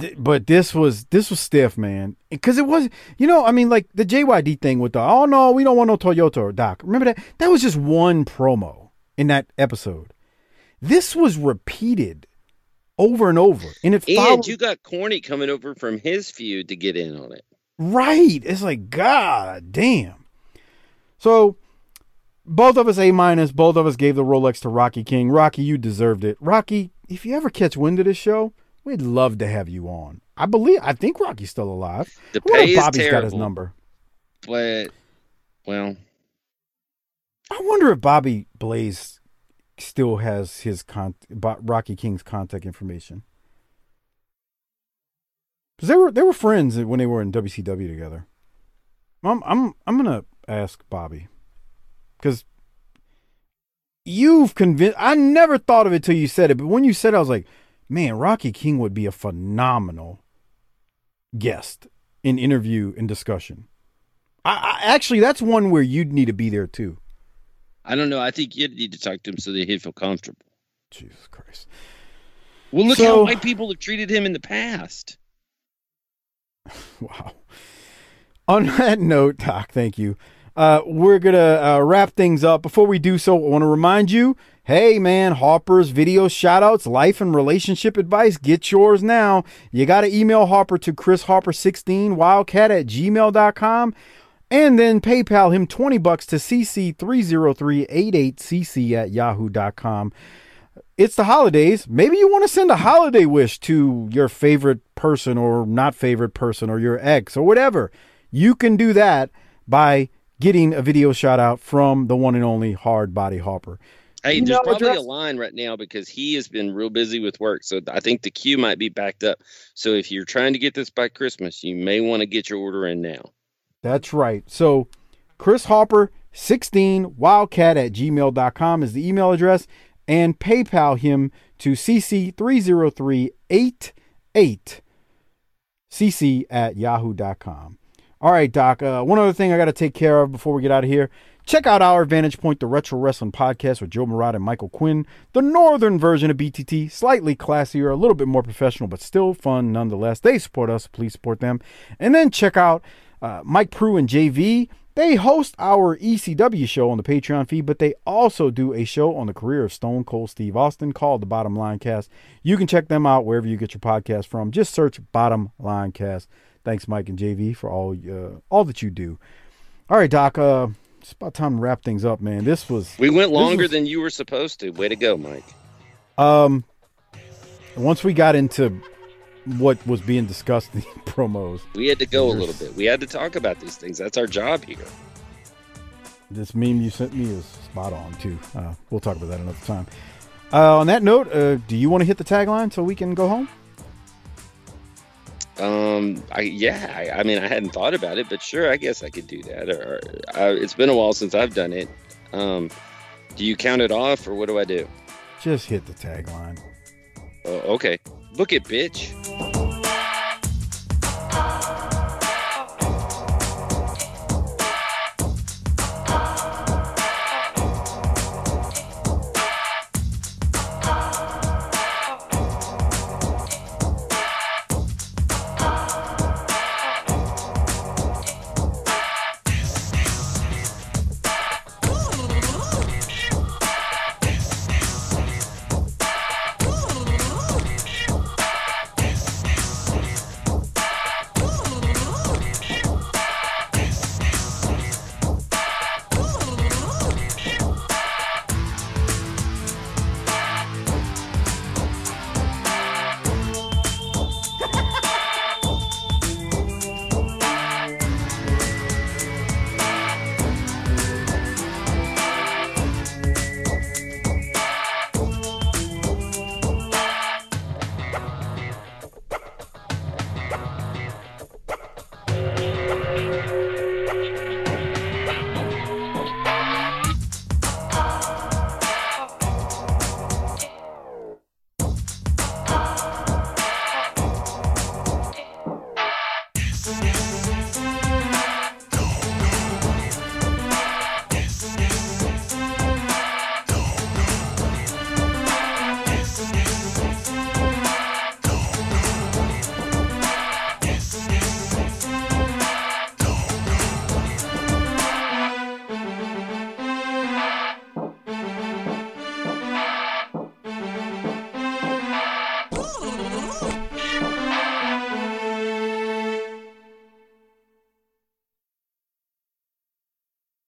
th- but this was this was stiff, man. Because it was, you know, I mean, like the JYD thing with the oh no, we don't want no Toyota or Doc. Remember that? That was just one promo in that episode. This was repeated over and over, and it And followed you got Corny coming over from his feud to get in on it. Right. It's like God damn. So both of us A minus. Both of us gave the Rolex to Rocky King. Rocky, you deserved it. Rocky, if you ever catch wind of this show, we'd love to have you on. I believe, I think Rocky's still alive. The pay if is Bobby's got his terrible. number. But well, I wonder if Bobby Blaze still has his con- Rocky King's contact information. Because they were they were friends when they were in WCW together. I'm I'm I'm gonna ask Bobby because you've convinced. I never thought of it till you said it, but when you said, it, I was like, man, Rocky King would be a phenomenal guest in interview and discussion. I, I actually that's one where you'd need to be there too. I don't know. I think you'd need to talk to him so that he'd feel comfortable. Jesus Christ. Well, look So- how white people have treated him in the past. Wow. On that note, Doc, thank you. Uh, we're going to uh, wrap things up. Before we do so, I want to remind you hey, man, Harper's video shout outs, life and relationship advice, get yours now. You got to email Harper to chrisharper16, wildcat at gmail.com, and then PayPal him 20 bucks to cc30388cc at yahoo.com. It's the holidays. Maybe you want to send a holiday wish to your favorite person or not favorite person or your ex or whatever. You can do that by getting a video shout out from the one and only Hard Body Harper. Hey, Email there's probably address? a line right now because he has been real busy with work. So I think the queue might be backed up. So if you're trying to get this by Christmas, you may want to get your order in now. That's right. So Chris Harper 16 wildcat at gmail.com is the email address and PayPal him to cc30388 cc at yahoo.com. All right, Doc. Uh, one other thing I got to take care of before we get out of here. Check out our Vantage Point, the Retro Wrestling Podcast with Joe Murata and Michael Quinn, the northern version of BTT, slightly classier, a little bit more professional, but still fun nonetheless. They support us, please support them. And then check out uh, Mike Prue and JV. They host our ECW show on the Patreon feed, but they also do a show on the career of Stone Cold Steve Austin called The Bottom Line Cast. You can check them out wherever you get your podcast from. Just search Bottom Line Cast. Thanks, Mike and JV, for all uh, all that you do. All right, Doc. Uh, it's about time to wrap things up, man. This was We went longer was- than you were supposed to. Way to go, Mike. Um, once we got into what was being discussed in the promos, We had to go a little bit. We had to talk about these things. That's our job here. this meme you sent me is spot on too. Uh, we'll talk about that another time. Uh, on that note, uh, do you want to hit the tagline so we can go home? Um, I yeah, I, I mean, I hadn't thought about it, but sure, I guess I could do that. Or, or uh, it's been a while since I've done it. Um, do you count it off, or what do I do? Just hit the tagline. Oh, okay, book it, bitch.